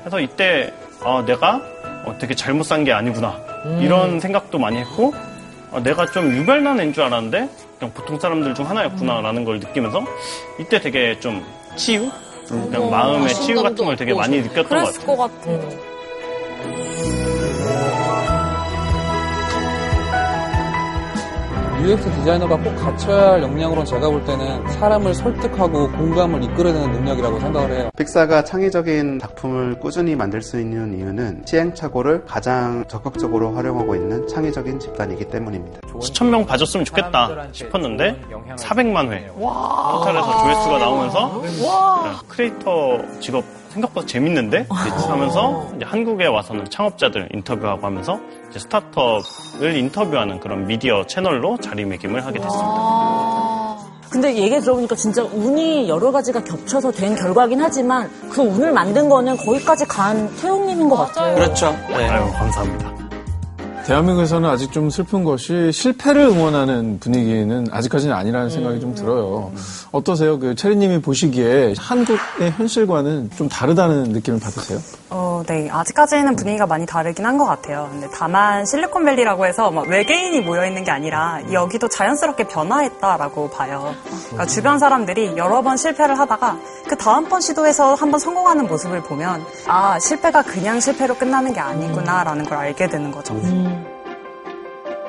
[SPEAKER 10] 그래서 이때 아, 내가 어, 되게 잘못 산 게 아니구나 이런 생각도 많이 했고 아, 내가 좀 유별난 애인 줄 알았는데 그냥 보통 사람들 중 하나였구나라는 걸 느끼면서 이때 되게 좀 치유 그냥 마음의 치유 같은 걸 되게 많이 느꼈던 것 같아요.
[SPEAKER 5] 것 같아.
[SPEAKER 14] UX 디자이너가 꼭 갖춰야 할 역량으로는 제가 볼 때는 사람을 설득하고 공감을 이끌어내는 능력이라고 생각을 해요.
[SPEAKER 15] 픽사가 창의적인 작품을 꾸준히 만들 수 있는 이유는 시행착오를 가장 적극적으로 활용하고 있는 창의적인 집단이기 때문입니다.
[SPEAKER 10] 수천 명 봐줬으면 좋겠다 싶었는데 400만 회 포털에서 조회수가 나오면서 네, 크리에이터 직업 생각보다 재밌는데 하면서 이제 한국에 와서는 창업자들 인터뷰하고 하면서 이제 스타트업을 인터뷰하는 그런 미디어 채널로 자리매김을 하게 됐습니다.
[SPEAKER 8] 근데 얘기 들어보니까 진짜 운이 여러 가지가 겹쳐서 된 결과긴 하지만 그 운을 만든 거는 거기까지 간 태용님인 것 같아요.
[SPEAKER 1] 그렇죠.
[SPEAKER 10] 아유, 감사합니다.
[SPEAKER 1] 대한민국에서는 아직 좀 슬픈 것이 실패를 응원하는 분위기는 아직까지는 아니라는 생각이 좀 들어요. 어떠세요? 그 체리님이 보시기에 한국의 현실과는 좀 다르다는 느낌을 받으세요?
[SPEAKER 11] 어, 네. 아직까지는 분위기가 많이 다르긴 한 것 같아요. 근데 다만 실리콘밸리라고 해서 막 외계인이 모여 있는 게 아니라 여기도 자연스럽게 변화했다라고 봐요. 그러니까 주변 사람들이 여러 번 실패를 하다가 그 다음번 시도에서 한번 성공하는 모습을 보면 아, 실패가 그냥 실패로 끝나는 게 아니구나라는 걸 알게 되는 거죠.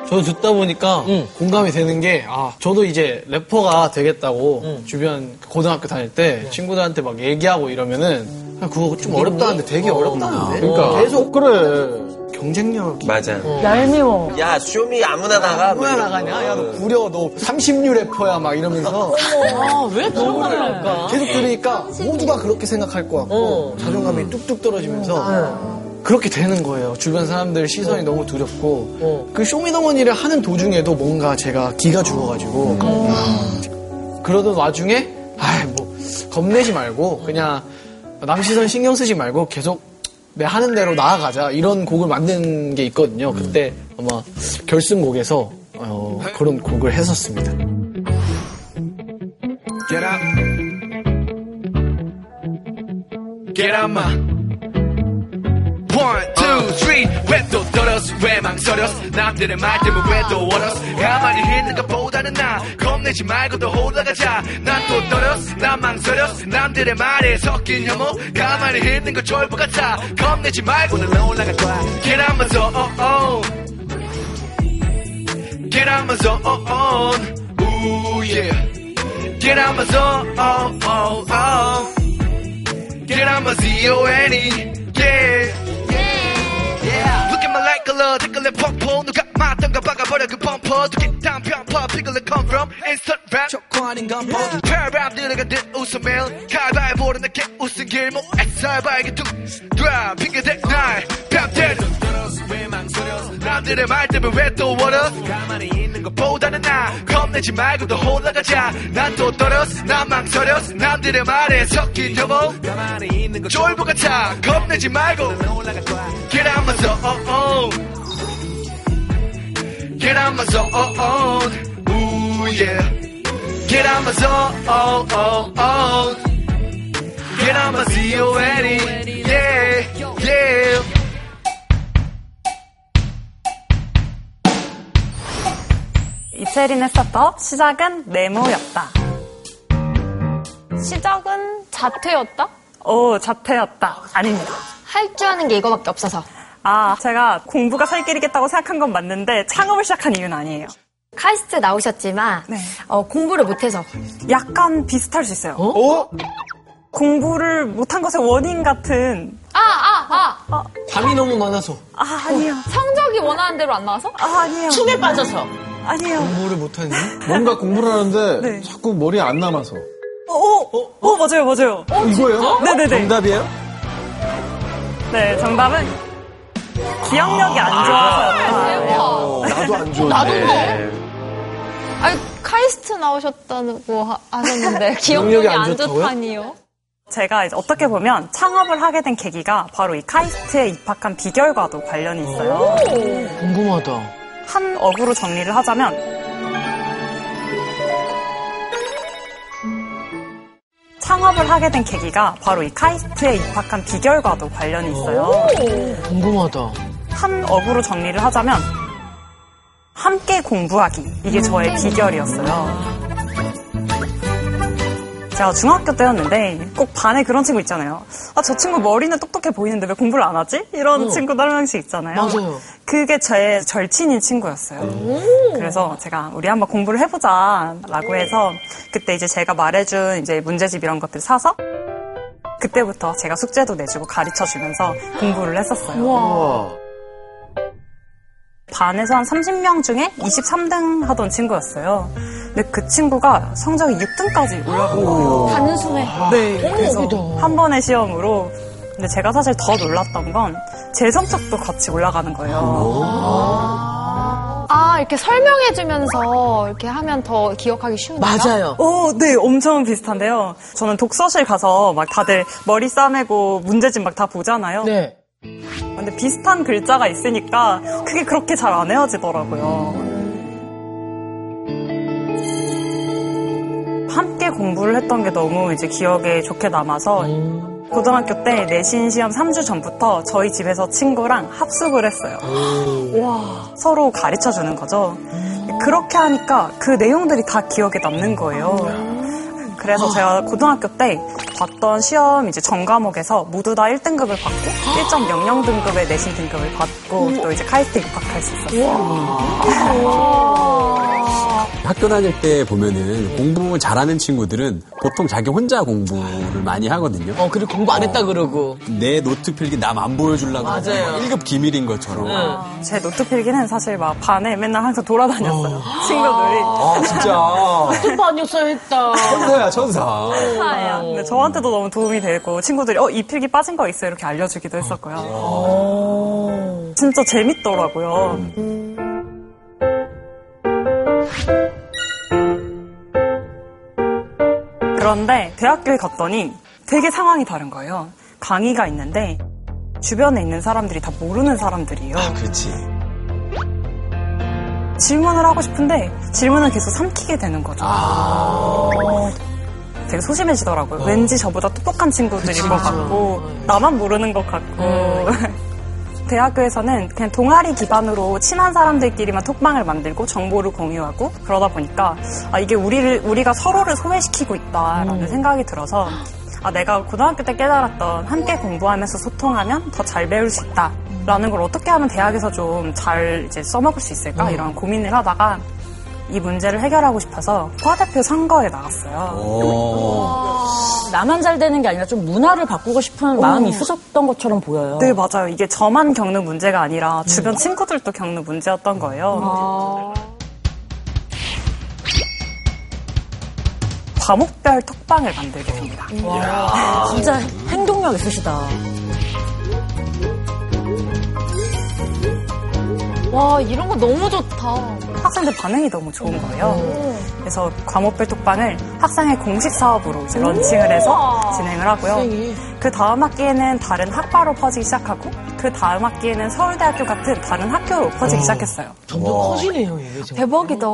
[SPEAKER 4] 저도 듣다 보니까 공감이 되는 게, 아, 저도 이제 래퍼가 되겠다고 주변 고등학교 다닐 때 친구들한테 막 얘기하고 이러면은, 아, 그거 좀 어렵다는데 되게 어 렵다는데.
[SPEAKER 1] 그러니까.
[SPEAKER 4] 계속
[SPEAKER 1] 그래.
[SPEAKER 4] 경쟁력이.
[SPEAKER 3] 맞아.
[SPEAKER 8] 얄미워.
[SPEAKER 3] 야, 쇼미 아무나 나가. 뭐
[SPEAKER 4] 아무나 나가냐? 야, 너 구려, 너 30류 래퍼야, 막 이러면서.
[SPEAKER 9] 아, 왜 그런 말을 할까?
[SPEAKER 4] 계속 들으니까 모두가 그렇게 생각할 것 같고, 자존감이 뚝뚝 떨어지면서. 그렇게 되는 거예요. 주변 사람들 시선이 너무 두렵고 그 쇼미더머니를 하는 도중에도 뭔가 제가 기가 죽어가지고 그러던 와중에 아뭐 겁내지 말고 그냥 남 시선 신경 쓰지 말고 계속 내 하는 대로 나아가자 이런 곡을 만든 게 있거든요. 그때 아마 결승곡에서 어, 그런 곡을 했었습니다.
[SPEAKER 7] Get up. Get up, ma. One, two, three. 왜또 떨었어? 왜 망설였어? 남들의 말 때문에 왜또 얼었어? 가만히 있는 것보다는 나 겁내지 말고 더 올라가자. 난 또 떨었어? 난 망설였어? 남들의 말에 섞인 혐오. 가만히 있는 거 졸부 같아. 겁내지 말고 더 올라갈 거야. Get up, my zone. Get out my zone. Ooh, yeah. Get out my zone. Get out my Z-O-N-E. Yeah. Like color, 댓글에 펑펑 누가 맞던가 박아버려 그 펌퍼 두개 편퍼 피글에 come from instant rap. 아닌 건 모두 paragraph 들어가듯 웃으면 가위바위보로 내게 웃은 길목 SR 발기 뚝 드랍 핑계대 날 뺨때려 남들의 말 때문에 왜또 월어 가만히 있는 것보다는 나 겁내지 말고 더 올라가자. 난 또 떨었어. 난 망설였어. 남들의 말에 섞인 혐오. 가만히 있는 거 졸부 같아. 겁내지 말고. Get out my zone Get out my zone Ooh yeah Get out my zone Get out my Z-O-N-E Yeah yeah
[SPEAKER 11] 이채린의 스타트업 시작은 네모였다.
[SPEAKER 5] 시작은 자퇴였다?
[SPEAKER 11] 오, 자퇴였다. 아닙니다.
[SPEAKER 2] 할 줄 아는 게 이거밖에 없어서.
[SPEAKER 11] 아, 제가 공부가 살 길이겠다고 생각한 건 맞는데 창업을 시작한 이유는 아니에요.
[SPEAKER 2] 카이스트 나오셨지만 어, 공부를 못해서.
[SPEAKER 11] 약간 비슷할 수 있어요. 공부를 못한 것의 원인 같은
[SPEAKER 5] 아, 아, 아.
[SPEAKER 4] 잠이 너무 많아서.
[SPEAKER 11] 아, 아니에요.
[SPEAKER 5] 성적이 원하는 대로 안 나와서?
[SPEAKER 11] 아, 아니에요.
[SPEAKER 9] 춤에 빠져서.
[SPEAKER 11] 아니에요.
[SPEAKER 4] 공부를 못하니?
[SPEAKER 1] 뭔가 공부를 하는데
[SPEAKER 11] 네.
[SPEAKER 1] 자꾸 머리에 안 남아서.
[SPEAKER 11] 어, 어, 어, 맞아요, 맞아요.
[SPEAKER 1] 어, 이거예요?
[SPEAKER 11] 네네네.
[SPEAKER 1] 정답이에요?
[SPEAKER 11] 네, 정답은 기억력이 안 좋아서였다.
[SPEAKER 1] 나도 안 좋은데.
[SPEAKER 5] 나도인데? 아니, 카이스트 나오셨다고 하- 하셨는데, 기억력이 안,
[SPEAKER 11] 안?
[SPEAKER 5] 좋다니요?
[SPEAKER 11] 제가 이제 어떻게 보면 창업을 하게 된 계기가 바로 이 카이스트에 입학한 비결과도 관련이 있어요.
[SPEAKER 9] 궁금하다.
[SPEAKER 11] 한 어구로 정리를 하자면 창업을 하게 된 계기가 바로 이 카이스트에 입학한 비결과도 관련이 있어요.
[SPEAKER 9] 궁금하다.
[SPEAKER 11] 한 어구로 정리를 하자면 함께 공부하기 이게 저의 비결이었어요. 제가 중학교 때였는데 꼭 반에 그런 친구 있잖아요. 아, 저 친구 머리는 똑똑해 보이는데 왜 공부를 안 하지? 이런
[SPEAKER 9] 어.
[SPEAKER 11] 친구도 한 명씩 있잖아요.
[SPEAKER 9] 맞아요.
[SPEAKER 11] 그게 제 절친인 친구였어요. 그래서 제가 우리 한번 공부를 해보자 라고 해서 그때 이제 제가 말해준 이제 문제집 이런 것들 사서 그때부터 제가 숙제도 내주고 가르쳐 주면서 공부를 했었어요. 반에서 한 30명 중에 23등 하던 친구였어요. 근데 그 친구가 성적이 6등까지 올라간 거예요.
[SPEAKER 2] 단순해.
[SPEAKER 11] 네.
[SPEAKER 2] 어머,
[SPEAKER 11] 그래서
[SPEAKER 2] 여기도.
[SPEAKER 11] 한 번의 시험으로. 근데 제가 사실 더 놀랐던 건 제 성적도 같이 올라가는 거예요.
[SPEAKER 2] 아, 이렇게 설명해주면서 이렇게 하면 더 기억하기 쉬운가요?
[SPEAKER 11] 어, 네, 엄청 비슷한데요. 저는 독서실 가서 막 다들 머리 싸매고 문제집 막 다 보잖아요.
[SPEAKER 9] 네.
[SPEAKER 11] 근데 비슷한 글자가 있으니까 그게 그렇게 잘 안 헤어지더라고요. 함께 공부를 했던 게 너무 이제 기억에 좋게 남아서 고등학교 때 내신 시험 3주 전부터 저희 집에서 친구랑 합숙을 했어요. 와, 서로 가르쳐 주는 거죠. 그렇게 하니까 그 내용들이 다 기억에 남는 거예요. 그래서 제가 고등학교 때 봤던 시험 이제 전 과목에서 모두 다 1등급을 받고 1.00 등급의 내신 등급을 받고 또 이제 카이스트 입학할 수 있었어요.
[SPEAKER 6] 학교 다닐 때 보면은 공부 잘하는 친구들은 보통 자기 혼자 공부를 많이 하거든요.
[SPEAKER 9] 어, 그리고 공부 안 했다 그러고.
[SPEAKER 6] 내 노트 필기 남 안 보여주려고
[SPEAKER 9] 맞아요.
[SPEAKER 6] 1급 기밀인 것처럼.
[SPEAKER 11] 제 노트 필기는 사실 막 반에 맨날 항상 돌아다녔어요. 친구들이.
[SPEAKER 12] 아, 진짜.
[SPEAKER 9] 공부 아니었어야 했다.
[SPEAKER 12] 천사야, 천사.
[SPEAKER 11] 근데 저한테도 너무 도움이 되고 친구들이 어, 이 필기 빠진 거 있어요 이렇게 알려주기도 했었고요. 진짜 재밌더라고요. 그런데 대학교에 갔더니 되게 상황이 다른 거예요. 강의가 있는데 주변에 있는 사람들이 다 모르는 사람들이에요.
[SPEAKER 6] 그렇지.
[SPEAKER 11] 질문을 하고 싶은데 질문을 계속 삼키게 되는 거죠. 되게 소심해지더라고요. 왠지 저보다 똑똑한 친구들인 것 같고 나만 모르는 것 같고 대학교에서는 그냥 동아리 기반으로 친한 사람들끼리만 톡방을 만들고 정보를 공유하고 그러다 보니까 아, 이게 우리를 우리가 서로를 소외시키고 있다라는 생각이 들어서 아, 내가 고등학교 때 깨달았던 함께 공부하면서 소통하면 더 잘 배울 수 있다 라는 걸 어떻게 하면 대학에서 좀 잘 이제 써먹을 수 있을까 이런 고민을 하다가 이 문제를 해결하고 싶어서 과대표 선거에 나갔어요.
[SPEAKER 8] 나만 잘 되는 게 아니라 좀 문화를 바꾸고 싶은 마음이 있으셨던 것처럼 보여요.
[SPEAKER 11] 네, 맞아요. 이게 저만 겪는 문제가 아니라 주변 친구들도 겪는 문제였던 거예요. 과목별 톡방을 만들게 됩니다.
[SPEAKER 8] 와, 진짜 행동력 있으시다.
[SPEAKER 2] 와, 이런 거 너무 좋다.
[SPEAKER 11] 학생들 반응이 너무 좋은 거예요. 그래서 과목별 톡방을 학생의 공식 사업으로 이제 런칭을 해서 진행을 하고요. 그 다음 학기에는 다른 학과로 퍼지기 시작하고 그 다음 학기에는 서울대학교 같은 다른 학교로 퍼지기 시작했어요.
[SPEAKER 9] 점점 커지네요, 얘.
[SPEAKER 2] 대박이다.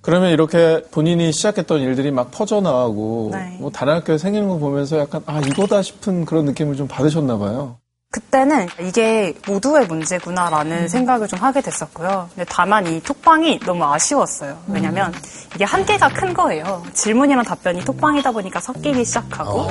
[SPEAKER 1] 그러면 이렇게 본인이 시작했던 일들이 막 퍼져나가고
[SPEAKER 11] 네.
[SPEAKER 1] 뭐 다른 학교에 생기는 거 보면서 약간 아 이거다 싶은 그런 느낌을 좀 받으셨나 봐요.
[SPEAKER 11] 그때는 이게 모두의 문제구나라는 생각을 좀 하게 됐었고요. 근데 다만 이 톡방이 너무 아쉬웠어요. 왜냐면 이게 한계가 큰 거예요. 질문이랑 답변이 톡방이다 보니까 섞이기 시작하고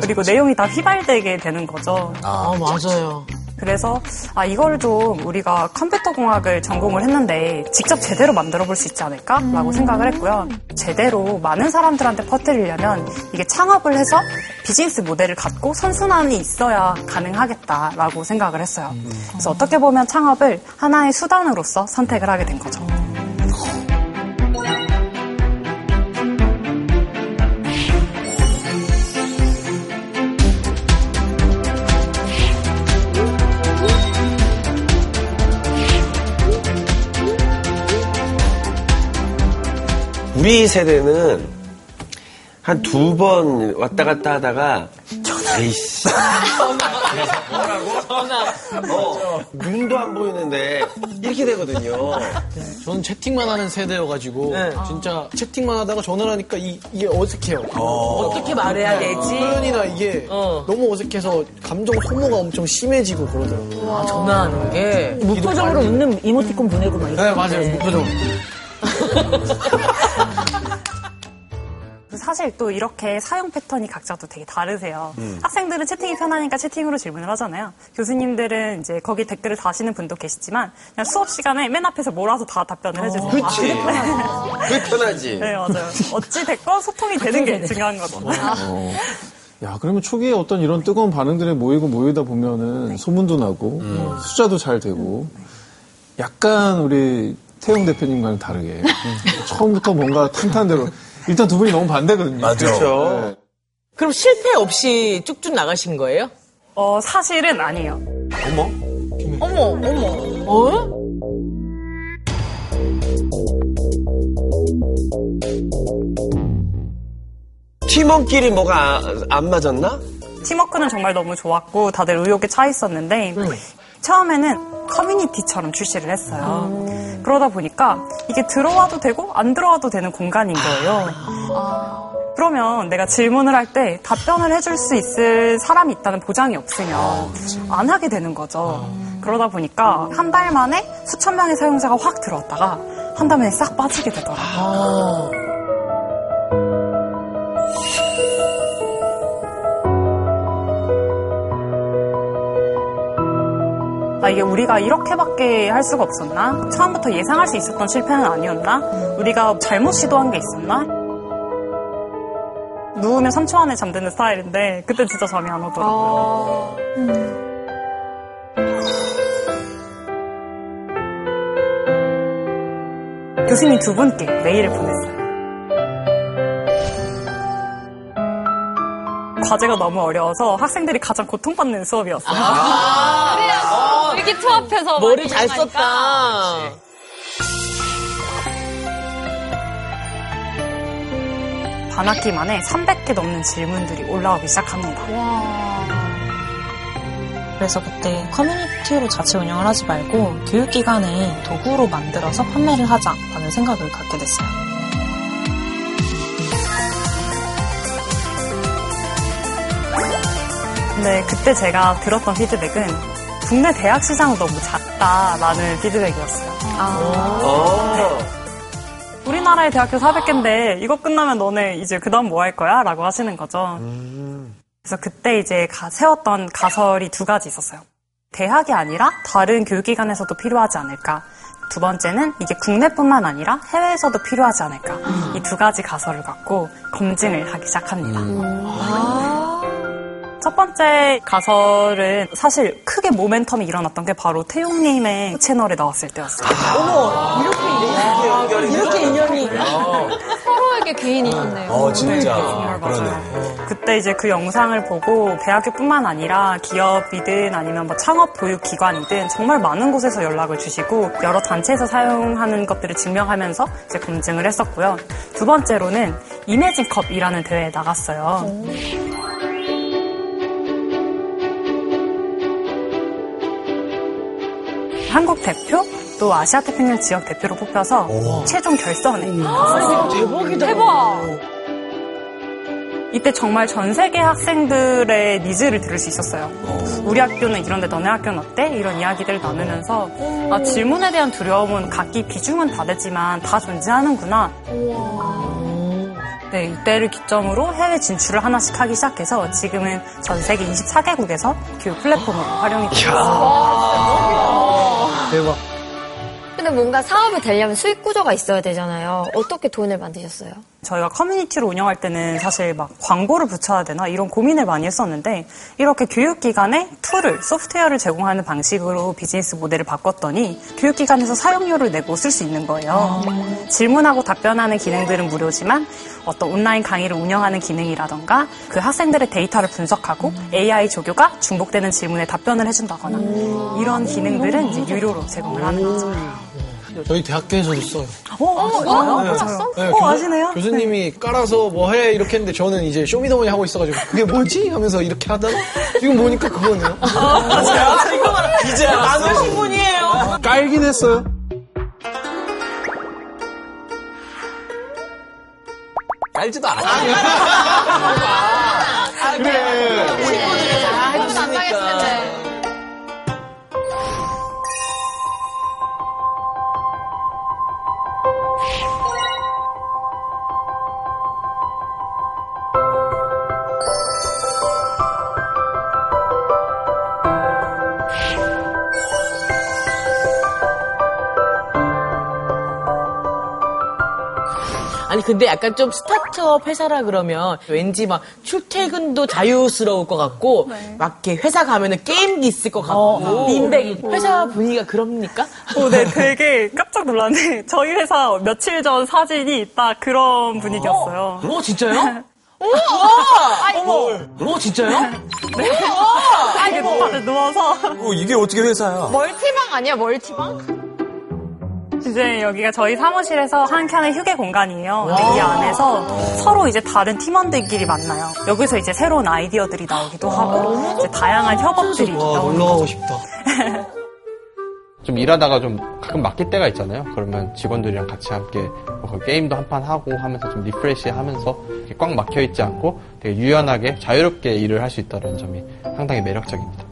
[SPEAKER 11] 그리고 내용이 다 휘발되게 되는 거죠.
[SPEAKER 9] 아, 맞아요.
[SPEAKER 11] 그래서 아 이걸 좀 우리가 컴퓨터 공학을 전공을 했는데 직접 제대로 만들어 볼 수 있지 않을까라고 생각을 했고요. 제대로 많은 사람들한테 퍼뜨리려면 이게 창업을 해서 비즈니스 모델을 갖고 선순환이 있어야 가능하겠다라고 생각을 했어요. 그래서 어떻게 보면 창업을 하나의 수단으로서 선택을 하게 된 거죠.
[SPEAKER 3] 우리 세대는 한 두 번 왔다 갔다 하다가 에이씨 어, 눈도 안 보이는데 이렇게 되거든요.
[SPEAKER 4] 저는 채팅만 하는 세대여가지고 진짜 채팅만 하다가 전화를 하니까 이, 게 어색해요.
[SPEAKER 9] 어 떻게 말해야 되지?
[SPEAKER 4] 표현이나 이게 너무 어색해서 감정 소모가 엄청 심해지고 그러더라고요.
[SPEAKER 9] 아, 전화하는 게.
[SPEAKER 8] 무표정으로 웃는 이모티콘 보내고 막
[SPEAKER 4] 네,
[SPEAKER 8] 이렇게.
[SPEAKER 4] 맞아요. 무표정.
[SPEAKER 11] 사실 또 이렇게 사용 패턴이 각자 또 되게 다르세요.
[SPEAKER 16] 음.
[SPEAKER 11] 학생들은 채팅이 편하니까 채팅으로 질문을 하잖아요. 교수님들은 이제 거기 댓글을 다시는 분도 계시지만 그냥 수업 시간에 맨 앞에서 몰아서 다 답변을 해주세요.
[SPEAKER 3] 그치.
[SPEAKER 11] 아,
[SPEAKER 3] 그게 편하지.
[SPEAKER 11] 네, 맞아요. 어찌 됐건 소통이 되는 게 중요한 거죠.
[SPEAKER 1] 어. 야, 그러면 초기에 어떤 이런 뜨거운 반응들에 모이고 모이다 보면은 소문도 나고 어, 숫자도 잘 되고 약간 우리 태용 대표님과는 다르게 처음부터 뭔가 탄탄대로 일단 두 분이 너무 반대거든요.
[SPEAKER 12] 맞아.
[SPEAKER 1] 그렇죠. 네.
[SPEAKER 9] 그럼 실패 없이 쭉쭉 나가신 거예요?
[SPEAKER 11] 어, 사실은 아니에요.
[SPEAKER 12] 어머?
[SPEAKER 9] 어머, 어머. 어?
[SPEAKER 3] 팀원끼리 뭐가 안 맞았나?
[SPEAKER 11] 팀워크는 정말 너무 좋았고 다들 의욕에 차 있었는데 처음에는 커뮤니티처럼 출시를 했어요. 그러다 보니까 이게 들어와도 되고 안 들어와도 되는 공간인 거예요. 그러면 내가 질문을 할 때 답변을 해줄 수 있을 사람이 있다는 보장이 없으면 안 하게 되는 거죠. 그러다 보니까 한 달 만에 수천 명의 사용자가 확 들어왔다가 한달 만에 싹 빠지게 되더라고요. 아, 이게 우리가 이렇게밖에 할 수가 없었나? 처음부터 예상할 수 있었던 실패는 아니었나? 우리가 잘못 시도한 게 있었나? 누우면 3초 안에 잠드는 스타일인데 그때 진짜 잠이 안 오더라고요. 교수님 두 분께 메일을 보냈어요. 과제가 너무 어려워서 학생들이 가장 고통받는 수업이었어요.
[SPEAKER 5] 그 래요. 일기투합해서
[SPEAKER 9] 머리 잘. 썼다.
[SPEAKER 11] 반학기 만에 300개 넘는 질문들이 올라오기 시작합니다.
[SPEAKER 17] 그래서 그때 커뮤니티로 자체 운영을 하지 말고 교육기관에 도구로 만들어서 판매를 하자라는 생각을 갖게 됐어요.
[SPEAKER 11] 근데 그때 제가 들었던 피드백은 국내 대학 시장은 너무 작다라는 피드백이었어요.
[SPEAKER 3] 어.
[SPEAKER 11] 우리나라의 대학교 400개인데 이거 끝나면 너네 이제 그 다음 뭐 할 거야? 라고 하시는 거죠. 그래서 그때 이제 가- 세웠던 가설이 두 가지 있었어요. 대학이 아니라 다른 교육기관에서도 필요하지 않을까. 두 번째는 이게 국내뿐만 아니라 해외에서도 필요하지 않을까. 이 두 가지 가설을 갖고 검증을 하기 시작합니다. 첫 번째 가설은 사실 크게 모멘텀이 일어났던 게 바로 태용님의 채널에 나왔을 때였어요.
[SPEAKER 9] 어머, 이렇게 인연이. 이렇게 인연이.
[SPEAKER 5] 서로에게 개인이 있네요.
[SPEAKER 12] 어, 진짜.
[SPEAKER 11] 네,
[SPEAKER 12] 그러네.
[SPEAKER 11] 그때 이제 그 영상을 보고 대학교뿐만 아니라 기업이든 아니면 뭐 창업 교육 기관이든 정말 많은 곳에서 연락을 주시고 여러 단체에서 사용하는 것들을 증명하면서 이제 검증을 했었고요. 두 번째로는 Imagine Cup이라는 대회에 나갔어요. 한국 대표 또 아시아 태평양 지역 대표로 뽑혀서 최종 결선에 갔어요.
[SPEAKER 9] 대박이다.
[SPEAKER 11] 대박. 이때 정말 전 세계 학생들의 needs를 들을 수 있었어요. 우리 학교는 이런데 너네 학교는 어때? 이런 이야기들을 나누면서 아, 질문에 대한 두려움은 각기 비중은 다르지만 다 존재하는구나. 네, 이때를 기점으로 해외 진출을 하나씩 하기 시작해서 지금은 전 세계 24개국에서 교육 플랫폼으로 활용이 되고 있습니다.
[SPEAKER 1] 대박.
[SPEAKER 2] 근데 뭔가 사업이 되려면 수익 구조가 있어야 되잖아요. 어떻게 돈을 만드셨어요?
[SPEAKER 11] 저희가 커뮤니티를 운영할 때는 사실 막 광고를 붙여야 되나 이런 고민을 많이 했었는데 이렇게 교육기관에 tool을 소프트웨어를 제공하는 방식으로 비즈니스 모델을 바꿨더니 교육기관에서 사용료를 내고 쓸 수 있는 거예요. 질문하고 답변하는 기능들은 무료지만 어떤 온라인 강의를 운영하는 기능이라던가 그 학생들의 데이터를 분석하고 AI 조교가 중복되는 질문에 답변을 해준다거나 이런 기능들은 이제 유료로 제공을 하는 거죠.
[SPEAKER 4] 저희 대학교에서도 써요.
[SPEAKER 11] 어, 어,
[SPEAKER 4] 네.
[SPEAKER 11] 어,
[SPEAKER 4] 네,
[SPEAKER 11] 어,
[SPEAKER 4] 교수-
[SPEAKER 11] 아시네요?
[SPEAKER 4] 교수님이 깔아서 뭐 해 이렇게 했는데 저는 이제 쇼미더머니 하고 있어가지고 그게 뭐지 하면서 이렇게 하다가 지금 보니까 그거네요.
[SPEAKER 9] 아, 이거
[SPEAKER 12] 이제 알았어.
[SPEAKER 9] 안 오신 분이에요.
[SPEAKER 1] 깔긴 했어요.
[SPEAKER 12] 깔지도 않아.
[SPEAKER 9] 그래. 아니 근데 약간 좀 스타트업 회사라 그러면 왠지 막 출퇴근도 자유스러울 것 같고 막 이렇게 회사 가면은 게임기 있을 것 같고
[SPEAKER 8] 빈백이.
[SPEAKER 9] 회사 분위기가 그럽니까?
[SPEAKER 11] 어, 네, 되게 깜짝 놀랐는데 저희 회사 며칠 전 사진이 딱 그런 분위기였어요.
[SPEAKER 9] 어 진짜요?
[SPEAKER 11] 우와!
[SPEAKER 9] 어머! 어 진짜요?
[SPEAKER 11] 네. 아, 이게 다들 누워서.
[SPEAKER 12] 어, 이게 어떻게 회사야?
[SPEAKER 2] 멀티방 아니야, 멀티방?
[SPEAKER 11] 이제 여기가 저희 사무실에서 한 켠의 휴게 공간이에요.
[SPEAKER 2] 와.
[SPEAKER 11] 이 안에서 서로 이제 다른 팀원들끼리 만나요. 여기서 이제 새로운 아이디어들이 나오기도 하고, 이제 다양한 협업들이
[SPEAKER 4] 와,
[SPEAKER 11] 나오는
[SPEAKER 4] 놀러 가고
[SPEAKER 11] 거죠.
[SPEAKER 4] 싶다.
[SPEAKER 16] 좀 일하다가 좀 가끔 막힐 때가 있잖아요. 그러면 직원들이랑 같이 함께 뭐 게임도 한 판 하고 하면서 좀 refresh 하면서 이렇게 꽉 막혀 있지 않고 되게 유연하게 자유롭게 일을 할 수 있다는 점이 상당히 매력적입니다.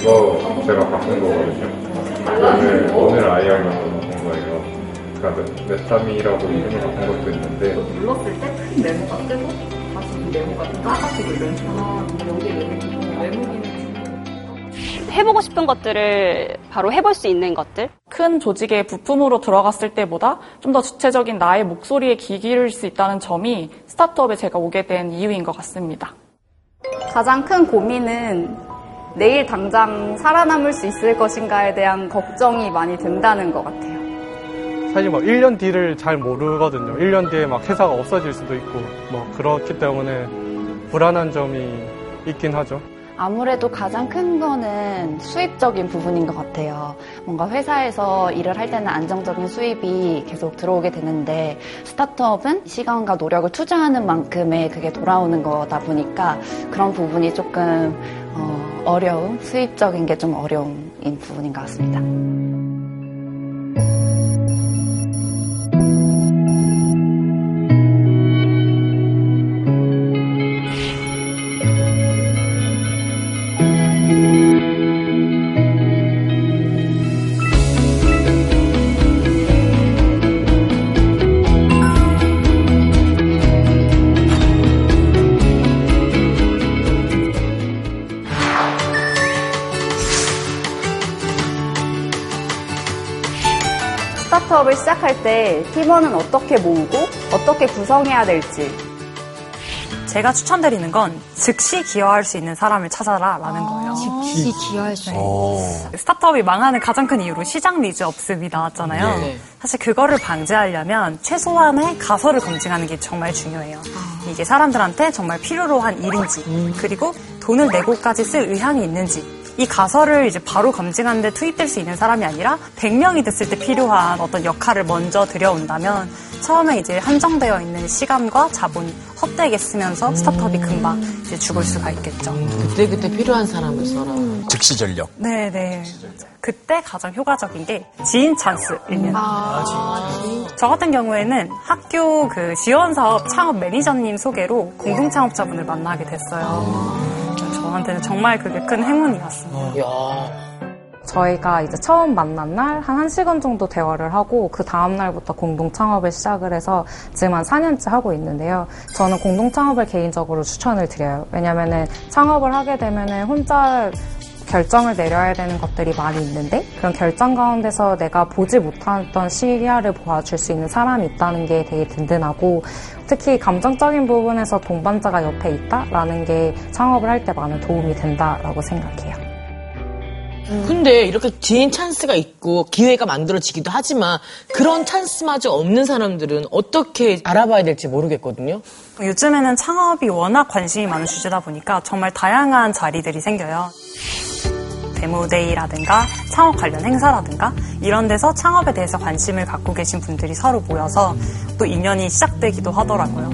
[SPEAKER 18] 이거 제가 바꾼 거거든요. 오늘, 오늘 IR만 바꾼 거예요. 그러니까 메타미라고 이름을 바꾼 것도 있는데.
[SPEAKER 19] 눌렀을 때 큰 메모가 뜨고 다시 이 메모가 좀 작아지고 이런 식으로 여기 메모 기능
[SPEAKER 20] 해보고 싶은 것들을 바로 해볼 수 있는 것들.
[SPEAKER 19] 큰 조직의 부품으로 들어갔을 때보다 좀 더 주체적인 나의 목소리에 귀 기울일 수 있다는 점이 스타트업에 제가 오게 된 이유인 것 같습니다.
[SPEAKER 21] 가장 큰 고민은 내일 당장 살아남을 수 있을 것인가에 대한 걱정이 많이 든다는 것 같아요.
[SPEAKER 22] 사실 막 1년 뒤를 잘 모르거든요. 1년 뒤에 막 회사가 없어질 수도 있고 뭐 그렇기 때문에 불안한 점이 있긴 하죠.
[SPEAKER 23] 아무래도 가장 큰 거는 수입적인 부분인 것 같아요. 뭔가 회사에서 일을 할 때는 안정적인 수입이 계속 들어오게 되는데 스타트업은 시간과 노력을 투자하는 만큼의 그게 돌아오는 거다 보니까 그런 부분이 조금 어, 어려움, 수입적인 게 좀 어려운 부분인 것 같습니다.
[SPEAKER 21] 스타트업을 시작할 때 팀원은 어떻게 모으고 어떻게 구성해야 될지
[SPEAKER 11] 제가 추천드리는 건 즉시 기여할 수 있는 사람을 찾아라라는 거예요.
[SPEAKER 2] 즉시 기여할 수 있는.
[SPEAKER 11] 스타트업이 망하는 가장 큰 이유로 시장 니즈 없음이 나왔잖아요.
[SPEAKER 2] 네.
[SPEAKER 11] 사실 그거를 방지하려면 최소한의 가설을 검증하는 게 정말 중요해요. 이게 사람들한테 정말 필요로 한 일인지, 그리고 돈을 내고까지 쓸 의향이 있는지, 이 가설을 이제 바로 검증하는 데 투입될 수 있는 사람이 아니라 100명이 됐을 때 필요한 어떤 역할을 먼저 들여온다면 처음에 이제 한정되어 있는 시간과 자본이 헛되게 쓰면서 스타트업이 금방 이제 죽을 수가 있겠죠.
[SPEAKER 9] 그때 그때 필요한 사람을 써라.
[SPEAKER 12] 즉시 전력.
[SPEAKER 11] 네 네. 그때 가장 효과적인 게 지인 찬스입니다. 저 같은 경우에는 학교 그 지원 사업 창업 매니저님 소개로 공동 창업자분을 만나게 됐어요. 저한테는 정말 그게 큰 행운이었습니다.
[SPEAKER 24] 저희가 이제 처음 만난 날 한 1시간 정도 대화를 하고 그 다음 날부터 공동 창업을 시작을 해서 지금 한 4년째 하고 있는데요. 저는 공동 창업을 개인적으로 추천을 드려요. 왜냐면은 창업을 하게 되면은 혼자 결정을 내려야 되는 것들이 많이 있는데 그런 결정 가운데서 내가 보지 못했던 시야를 보아줄 수 있는 사람이 있다는 게 되게 든든하고 특히 감정적인 부분에서 동반자가 옆에 있다라는 게 창업을 할 때 많은 도움이 된다라고 생각해요.
[SPEAKER 9] 근데 이렇게 지인 찬스가 있고 기회가 만들어지기도 하지만 그런 찬스마저 없는 사람들은 어떻게 알아봐야 될지 모르겠거든요.
[SPEAKER 11] 요즘에는 창업이 워낙 관심이 많은 주제다 보니까 정말 다양한 자리들이 생겨요. 데모데이라든가 창업 관련 행사라든가 이런 데서 창업에 대해서 관심을 갖고 계신 분들이 서로 모여서 또 인연이 시작되기도 하더라고요.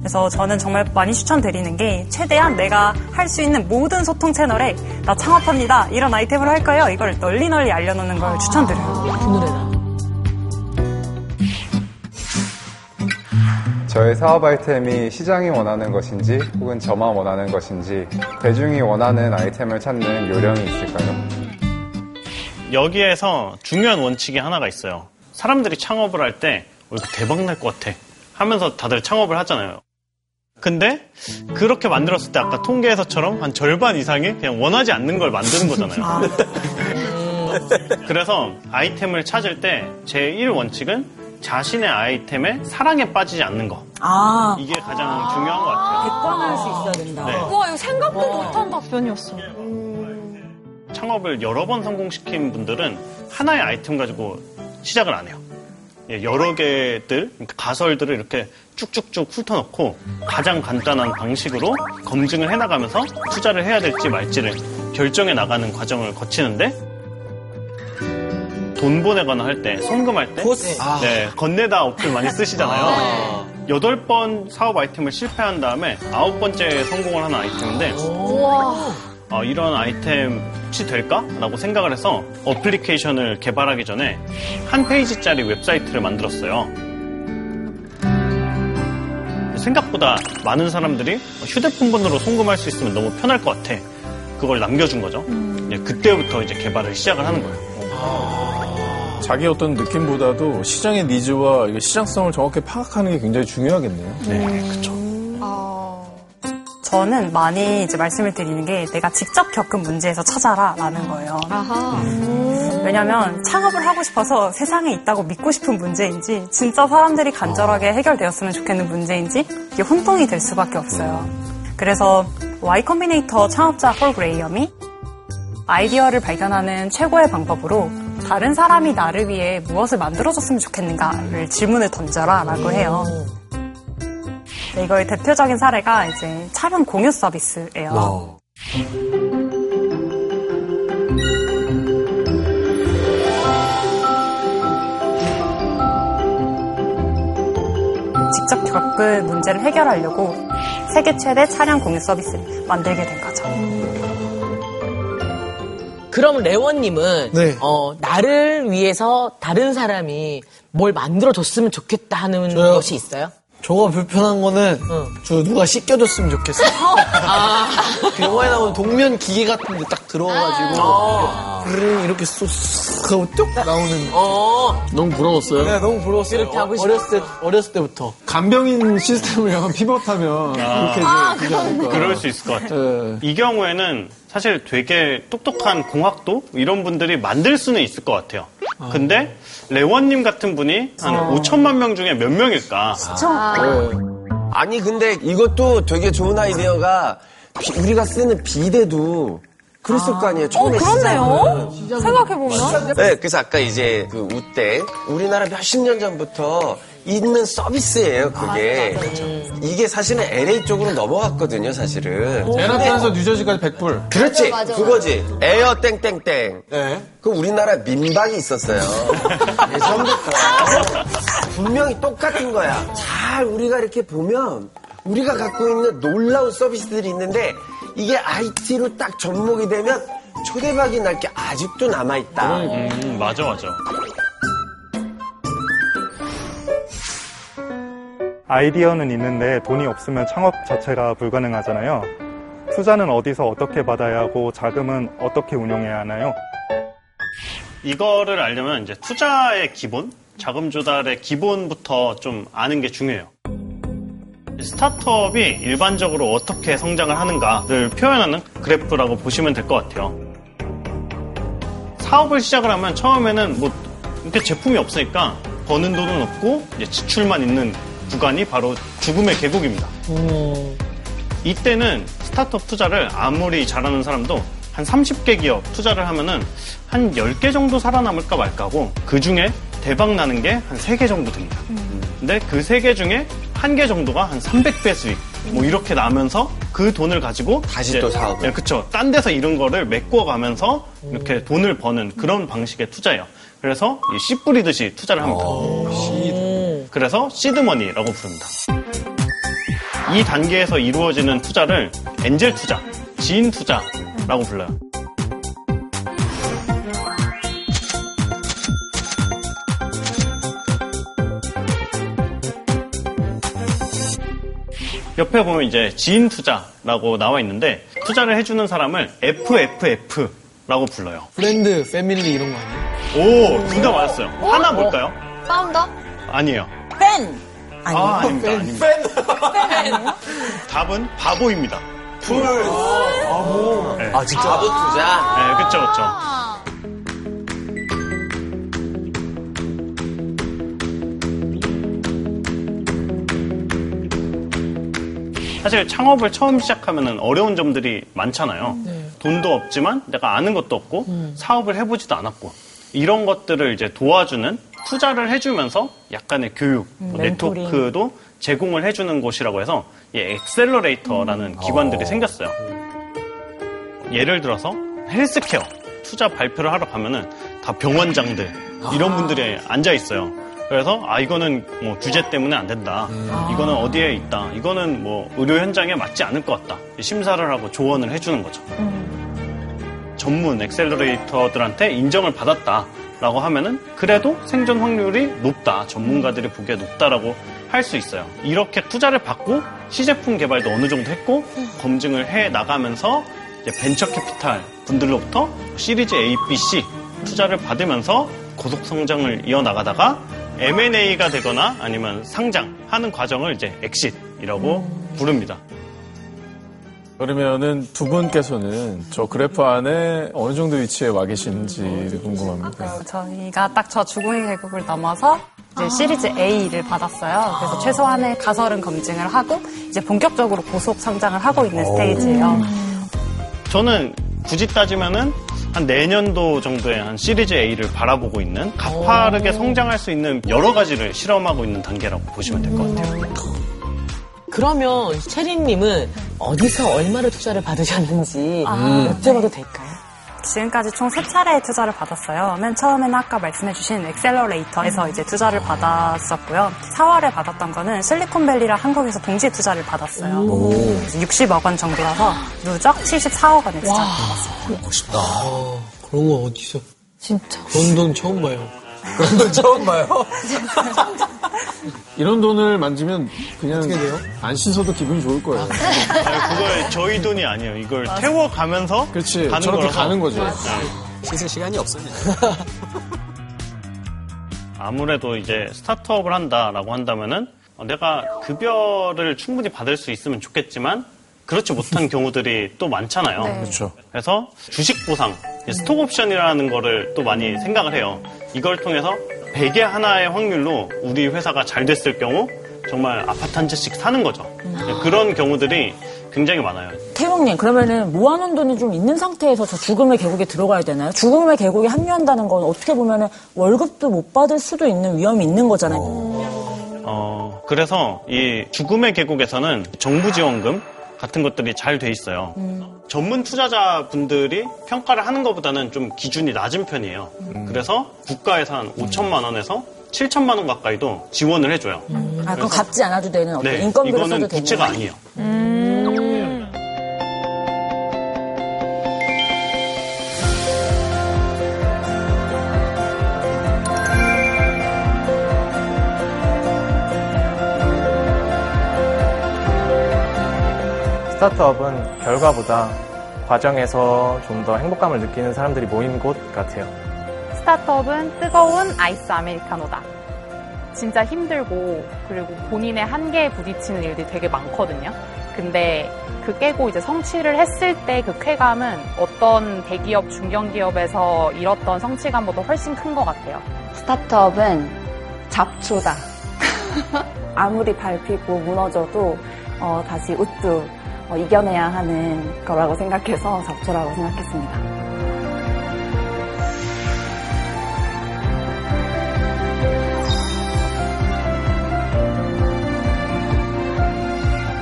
[SPEAKER 11] 그래서 저는 정말 많이 추천드리는 게 최대한 내가 할 수 있는 모든 소통 채널에 나 창업합니다. 이런 아이템을 할 거예요. 이걸 널리 널리 알려놓는 걸 추천드려요.
[SPEAKER 18] 저의 사업 아이템이 시장이 원하는 것인지 혹은 저만 원하는 것인지 대중이 원하는 아이템을 찾는 요령이 있을까요?
[SPEAKER 10] 여기에서 중요한 원칙이 하나가 있어요. 사람들이 창업을 할때 어, 이거 대박 날 것 같아 하면서 다들 창업을 하잖아요. 근데 그렇게 만들었을 때 아까 통계에서처럼 한 절반 이상이 그냥 원하지 않는 걸 만드는 거잖아요. 그래서 아이템을 찾을 때 제 1 원칙은 자신의 아이템에 사랑에 빠지지 않는 거.
[SPEAKER 8] 아.
[SPEAKER 10] 이게 가장 중요한 것 같아요.
[SPEAKER 8] 객관할 수 있어야 된다.
[SPEAKER 10] 네.
[SPEAKER 5] 와, 이거 생각도 못한 답변이었어.
[SPEAKER 10] 창업을 여러 번 성공시킨 분들은 하나의 아이템 가지고 시작을 안 해요. 예, 여러 개들, 그러니까 가설들을 이렇게 쭉쭉쭉 훑어놓고 가장 간단한 방식으로 검증을 해나가면서 투자를 해야 될지 말지를 결정해 나가는 과정을 거치는데 돈 보내거나 할 때, 송금할 때,
[SPEAKER 9] 코스. 아.
[SPEAKER 10] 네, 건네다 어플 많이 쓰시잖아요. 여덟 번 사업 아이템을 실패한 다음에 아홉 번째 성공을 하는 아이템인데. 어, 이런 아이템 혹시 될까? 라고 생각을 해서 어플리케이션을 개발하기 전에 한 페이지짜리 웹사이트를 만들었어요. 생각보다 많은 사람들이 휴대폰 번호로 송금할 수 있으면 너무 편할 것 같아. 그걸 남겨준 거죠. 예, 그때부터 이제 개발을 시작을 하는 거예요.
[SPEAKER 1] 자기 어떤 느낌보다도 시장의 needs와 시장성을 정확히 파악하는 게 굉장히 중요하겠네요.
[SPEAKER 10] 네, 그렇죠.
[SPEAKER 11] 저는 많이 이제 말씀을 드리는 게 내가 직접 겪은 문제에서 찾아라라는 거예요. 음. 왜냐하면 창업을 하고 싶어서 세상에 있다고 믿고 싶은 문제인지 진짜 사람들이 간절하게 해결되었으면 좋겠는 문제인지 이게 혼동이 될 수밖에 없어요. 그래서 Y Combinator 창업자 폴 그레이엄이 아이디어를 발견하는 최고의 방법으로 다른 사람이 나를 위해 무엇을 만들어줬으면 좋겠는가를 질문을 던져라 라고 해요. 네, 이거의 대표적인 사례가 이제 차량 공유 서비스예요. 직접 겪은 문제를 해결하려고 세계 최대 차량 공유 서비스를 만들게 된 거죠.
[SPEAKER 9] 그럼 레원님은
[SPEAKER 4] 네.
[SPEAKER 9] 어, 나를 위해서 다른 사람이 뭘 만들어줬으면 좋겠다 하는
[SPEAKER 4] 저요?
[SPEAKER 9] 것이 있어요?
[SPEAKER 4] 저가 불편한 거는 저 누가 씻겨줬으면 좋겠어요. 그 영화에 나오는 동면 기계 같은 데 딱 들어가가지고 브르릉 이렇게 쏙 하고 뚝 나오는
[SPEAKER 1] 너무 부러웠어요.
[SPEAKER 4] 네, 너무 부러웠어요.
[SPEAKER 9] 이렇게 하고
[SPEAKER 4] 어렸을 때, 어렸을 때부터.
[SPEAKER 1] 간병인 시스템을 약간 피벗하면 그렇게 이제 되지 않을까.
[SPEAKER 10] 그럴 수 있을 것 같아요. 이 경우에는 사실 되게 똑똑한 공학도 이런 분들이 만들 수는 있을 것 같아요. 근데 레원님 같은 분이 한
[SPEAKER 3] 어.
[SPEAKER 10] 5천만 명 중에 몇 명일까?
[SPEAKER 3] 아니 근데 이것도 되게 좋은 아이디어가 비- 우리가 쓰는 비대도 그랬을 거 아니에요. 처음에
[SPEAKER 5] 그렇네요.
[SPEAKER 3] 시작은.
[SPEAKER 5] 생각해보면.
[SPEAKER 3] 네, 그래서 아까 이제 그 우대 우리나라 몇십 년 전부터 있는 서비스예요. 그게 이게 사실은 LA 쪽으로 넘어갔거든요. 사실은.
[SPEAKER 1] 맨하탄에서 뉴저지까지 100불.
[SPEAKER 3] 그렇지,
[SPEAKER 1] 맞아, 맞아.
[SPEAKER 3] 그거지. 에어 땡땡땡. 그 우리나라 민박이 있었어요. 예전부터 분명히 똑같은 거야. 잘 우리가 이렇게 보면 우리가 갖고 있는 놀라운 서비스들이 있는데 이게 IT로 딱 접목이 되면 초대박이 날 게 아직도 남아 있다.
[SPEAKER 10] 음, 맞아, 맞아.
[SPEAKER 25] 아이디어는 있는데 돈이 없으면 창업 자체가 불가능하잖아요. 투자는 어디서 어떻게 받아야 하고 자금은 어떻게 운용해야 하나요?
[SPEAKER 10] 이거를 알려면 이제 투자의 기본, 자금 조달의 기본부터 좀 아는 게 중요해요. 스타트업이 일반적으로 어떻게 성장을 하는가를 표현하는 그래프라고 보시면 될 것 같아요. 사업을 시작을 하면 처음에는 뭐 이렇게 제품이 없으니까 버는 돈은 없고 지출만 있는 구간이 바로 죽음의 계곡입니다. 이때는 스타트업 투자를 아무리 잘하는 사람도 한 30개 기업 투자를 하면은 한 10개 정도 살아남을까 말까고 그 중에 대박 나는 게 한 3개 정도 됩니다. 근데 그 3개 중에 한 개 정도가 한 300배 수익 뭐 이렇게 나면서 그 돈을 가지고
[SPEAKER 3] 다시 또 사업을.
[SPEAKER 10] 예, 그쵸. 딴 데서 이런 거를 메꿔 가면서 이렇게 돈을 버는 그런 방식의 투자예요. 그래서 이씨 뿌리듯이 투자를 합니다. 그래서 시드머니라고 부릅니다. 이 단계에서 이루어지는 투자를 엔젤 투자, 지인 투자라고 불러요. 옆에 보면 이제 지인 투자라고 나와 있는데 투자를 해주는 사람을 FFF라고 불러요.
[SPEAKER 4] friend, family 이런 거 아니에요?
[SPEAKER 10] 오, 둘 다 맞았어요. 하나 뭘까요?
[SPEAKER 5] Founder?
[SPEAKER 10] 아니에요.
[SPEAKER 8] 팬!
[SPEAKER 10] 아, 아닙니다. 아닙니다. 답은 바보입니다.
[SPEAKER 6] Fool. 바보.
[SPEAKER 10] 네.
[SPEAKER 6] 아, 진짜?
[SPEAKER 3] 바보 투자?
[SPEAKER 10] 네, 그쵸, 그쵸. 사실 창업을 처음 시작하면 어려운 점들이 많잖아요. 돈도 없지만 내가 아는 것도 없고 사업을 해보지도 않았고 이런 것들을 이제 도와주는 투자를 해주면서 약간의 교육, 뭐
[SPEAKER 8] 멘토링.
[SPEAKER 10] 네트워크도 제공을 해주는 곳이라고 해서 이 accelerator라는 기관들이 생겼어요. 예를 들어서 헬스케어 투자 발표를 하러 가면은 다 병원장들 이런 분들이 앉아 있어요. 그래서 아 이거는 뭐 규제 때문에 안 된다. 이거는 어디에 있다. 이거는 뭐 의료 현장에 맞지 않을 것 같다. 심사를 하고 조언을 해주는 거죠. 전문 accelerator들한테 인정을 받았다 라고 하면은 그래도 생존 확률이 높다. 전문가들이 보기에 높다라고 할 수 있어요. 이렇게 투자를 받고 시제품 개발도 어느 정도 했고 검증을 해 나가면서 벤처 캐피탈 분들로부터 시리즈 A, B, C 투자를 받으면서 고속 성장을 이어나가다가 M&A가 되거나 아니면 상장하는 과정을 이제 엑싯이라고 부릅니다.
[SPEAKER 1] 그러면은 두 분께서는 저 그래프 안에 어느 정도 위치에 와 계신지 궁금합니다.
[SPEAKER 11] 저희가 딱저 죽음의 계곡을 넘어서 이제 시리즈 A를 받았어요. 그래서 최소한의 가설은 검증을 하고 이제 본격적으로 고속 성장을 하고 있는 스테이지예요.
[SPEAKER 10] 저는 굳이 따지면은 한 내년도 정도에 한 시리즈 A를 바라보고 있는 가파르게 성장할 수 있는 여러 가지를 실험하고 있는 단계라고 보시면 될 것 같아요.
[SPEAKER 9] 그러면 체리님은 어디서 얼마를 투자를 받으셨는지 여쭤봐도 될까요?
[SPEAKER 11] 지금까지 총 세 차례의 투자를 받았어요. 맨 처음에는 아까 말씀해주신 accelerator에서 이제 투자를 받았었고요. 4월에 받았던 거는 실리콘밸리랑 한국에서 동시에 투자를 받았어요. 그래서 60억 원 정도라서 누적 74억 원의 투자를 받았어요.
[SPEAKER 4] 멋있다. 그런 거 어디서?
[SPEAKER 5] 진짜.
[SPEAKER 4] 그런 돈 처음 봐요.
[SPEAKER 6] 그런 돈 처음 봐요.
[SPEAKER 1] 이런 돈을 만지면 그냥 안 씻어도 기분이 좋을 거예요.
[SPEAKER 10] 아니, 그걸 저희 돈이 아니에요. 이걸 태워가면서
[SPEAKER 1] 그렇지.
[SPEAKER 10] 가는
[SPEAKER 1] 저렇게
[SPEAKER 10] 거라서.
[SPEAKER 1] 가는 거지.
[SPEAKER 10] 네.
[SPEAKER 26] 씻을 시간이 없습니다.
[SPEAKER 10] 아무래도 이제 스타트업을 한다라고 한다면은 어, 내가 급여를 충분히 받을 수 있으면 좋겠지만 그렇지 못한 경우들이 또 많잖아요.
[SPEAKER 1] 네. 그렇죠.
[SPEAKER 10] 그래서 주식 보상, 스톡 옵션이라는 거를 또 많이 생각을 해요. 이걸 통해서 100의 하나의 확률로 우리 회사가 잘 됐을 경우 정말 아파트 한 채씩 사는 거죠. 네, 그런 경우들이 굉장히 많아요.
[SPEAKER 8] 태용님, 그러면은 모아놓은 돈이 좀 있는 상태에서 저 죽음의 계곡에 들어가야 되나요? 죽음의 계곡에 합류한다는 건 어떻게 보면은 월급도 못 받을 수도 있는 위험이 있는 거잖아요.
[SPEAKER 10] 어, 그래서 이 죽음의 계곡에서는 정부 지원금 같은 것들이 잘 돼 있어요. 전문 투자자분들이 평가를 하는 것보다는 좀 기준이 낮은 편이에요. 그래서 국가에서 한 5천만 원에서 7천만 원 가까이도 지원을 해줘요.
[SPEAKER 8] 아, 그럼 갚지 않아도 되는 어떤
[SPEAKER 10] 네,
[SPEAKER 8] 인건비로
[SPEAKER 10] 이거는
[SPEAKER 8] 써도 되는
[SPEAKER 10] 부채가 아니에요.
[SPEAKER 27] 스타트업은 결과보다 과정에서 좀 더 행복감을 느끼는 사람들이 모인 곳 같아요.
[SPEAKER 19] 스타트업은 뜨거운 아이스 아메리카노다. 진짜 힘들고 그리고 본인의 한계에 부딪히는 일들이 되게 많거든요. 근데 그 깨고 이제 성취를 했을 때 그 쾌감은 어떤 대기업, 중견기업에서 잃었던 성취감보다 훨씬 큰 것 같아요.
[SPEAKER 23] 스타트업은 잡초다. 아무리 밟히고 무너져도 어, 다시 우뚝 어, 이겨내야 하는 거라고 생각해서 잡초라고 생각했습니다.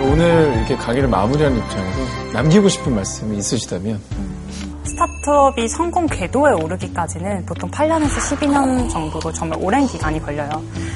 [SPEAKER 1] 오늘 이렇게 강의를 마무리하는 입장에서 남기고 싶은 말씀이 있으시다면
[SPEAKER 11] 스타트업이 성공 궤도에 오르기까지는 보통 8년에서 12년 정도로 정말 오랜 기간이 걸려요.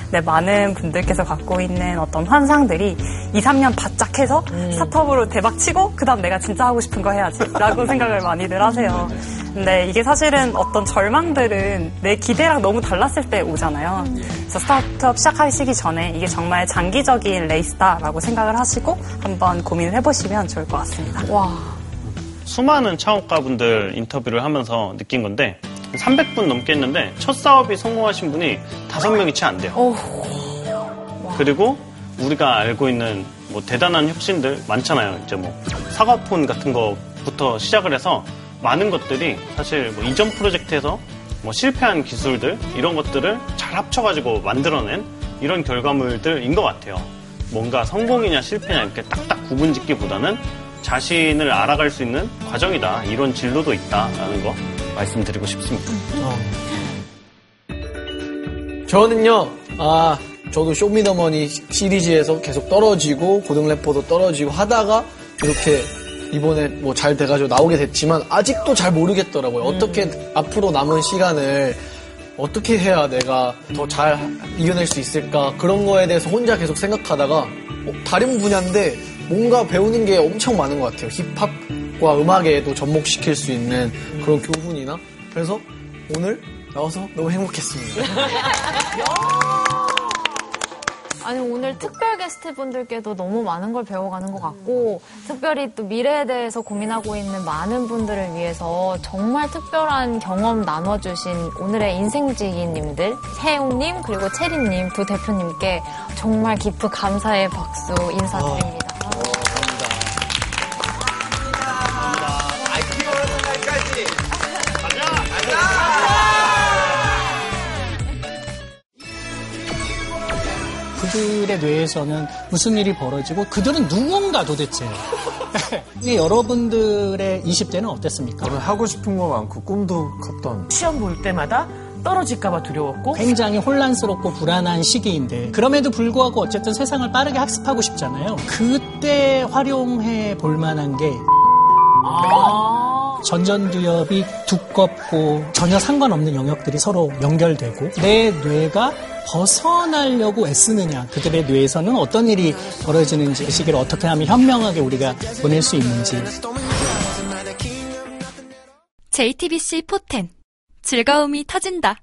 [SPEAKER 11] 근데 많은 분들께서 갖고 있는 어떤 환상들이 2, 3년 바짝 해서 스타트업으로 대박 치고, 그 다음 내가 진짜 하고 싶은 거 해야지. 라고 생각을 많이들 하세요. 근데 이게 사실은 어떤 절망들은 내 기대랑 너무 달랐을 때 오잖아요. 그래서 스타트업 시작하시기 전에 이게 정말 장기적인 레이스다라고 생각을 하시고 한번 고민을 해보시면 좋을 것 같습니다.
[SPEAKER 5] 와.
[SPEAKER 10] 수많은 창업가분들 인터뷰를 하면서 느낀 건데 300분 넘게 했는데 첫 사업이 성공하신 분이 5명이 채 안 돼요. 그리고 우리가 알고 있는 뭐 대단한 혁신들 많잖아요. 이제 뭐 사과폰 같은 거부터 시작을 해서 많은 것들이 사실 뭐 이전 프로젝트에서 뭐 실패한 기술들 이런 것들을 잘 합쳐가지고 만들어낸 이런 결과물들인 것 같아요. 뭔가 성공이냐 실패냐 이렇게 딱딱 구분짓기보다는 자신을 알아갈 수 있는 과정이다. 이런 진로도 있다라는 거 말씀드리고 싶습니다.
[SPEAKER 4] 저는요, 아, 저도 쇼미더머니 시리즈에서 계속 떨어지고, 고등 래퍼도 떨어지고 하다가, 이렇게 이번에 뭐 잘 돼가지고 나오게 됐지만, 아직도 잘 모르겠더라고요. 어떻게 앞으로 남은 시간을 어떻게 해야 내가 더 잘 이겨낼 수 있을까? 그런 거에 대해서 혼자 계속 생각하다가, 어, 다른 분야인데 뭔가 배우는 게 엄청 많은 것 같아요. 힙합과 음악에도 접목시킬 수 있는 그런 교훈이나. 그래서 오늘 나와서 너무 행복했습니다.
[SPEAKER 5] 아니 오늘 특별 게스트 분들께도 너무 많은 걸 배워가는 것 같고 특별히 또 미래에 대해서 고민하고 있는 많은 분들을 위해서 정말 특별한 경험 나눠주신 오늘의 인생지기님들 세용님 그리고 체리님 두 대표님께 정말 깊은 감사의 박수 인사드립니다.
[SPEAKER 28] 그들의 뇌에서는 무슨 일이 벌어지고 그들은 누군가 도대체. 이 여러분들의 20대는 어땠습니까?
[SPEAKER 1] 저는 하고 싶은 거 많고 꿈도 컸던.
[SPEAKER 9] 시험 볼 때마다 떨어질까봐 두려웠고
[SPEAKER 28] 굉장히 혼란스럽고 불안한 시기인데 그럼에도 불구하고 어쨌든 세상을 빠르게 학습하고 싶잖아요. 그때 활용해 볼 만한 게 전전두엽이 두껍고 전혀 상관없는 영역들이 서로 연결되고 내 뇌가 벗어나려고 애쓰느냐 그들의 뇌에서는 어떤 일이 벌어지는지 그 시기를 어떻게 하면 현명하게 우리가 보낼 수 있는지.
[SPEAKER 13] JTBC 포텐. 즐거움이 터진다.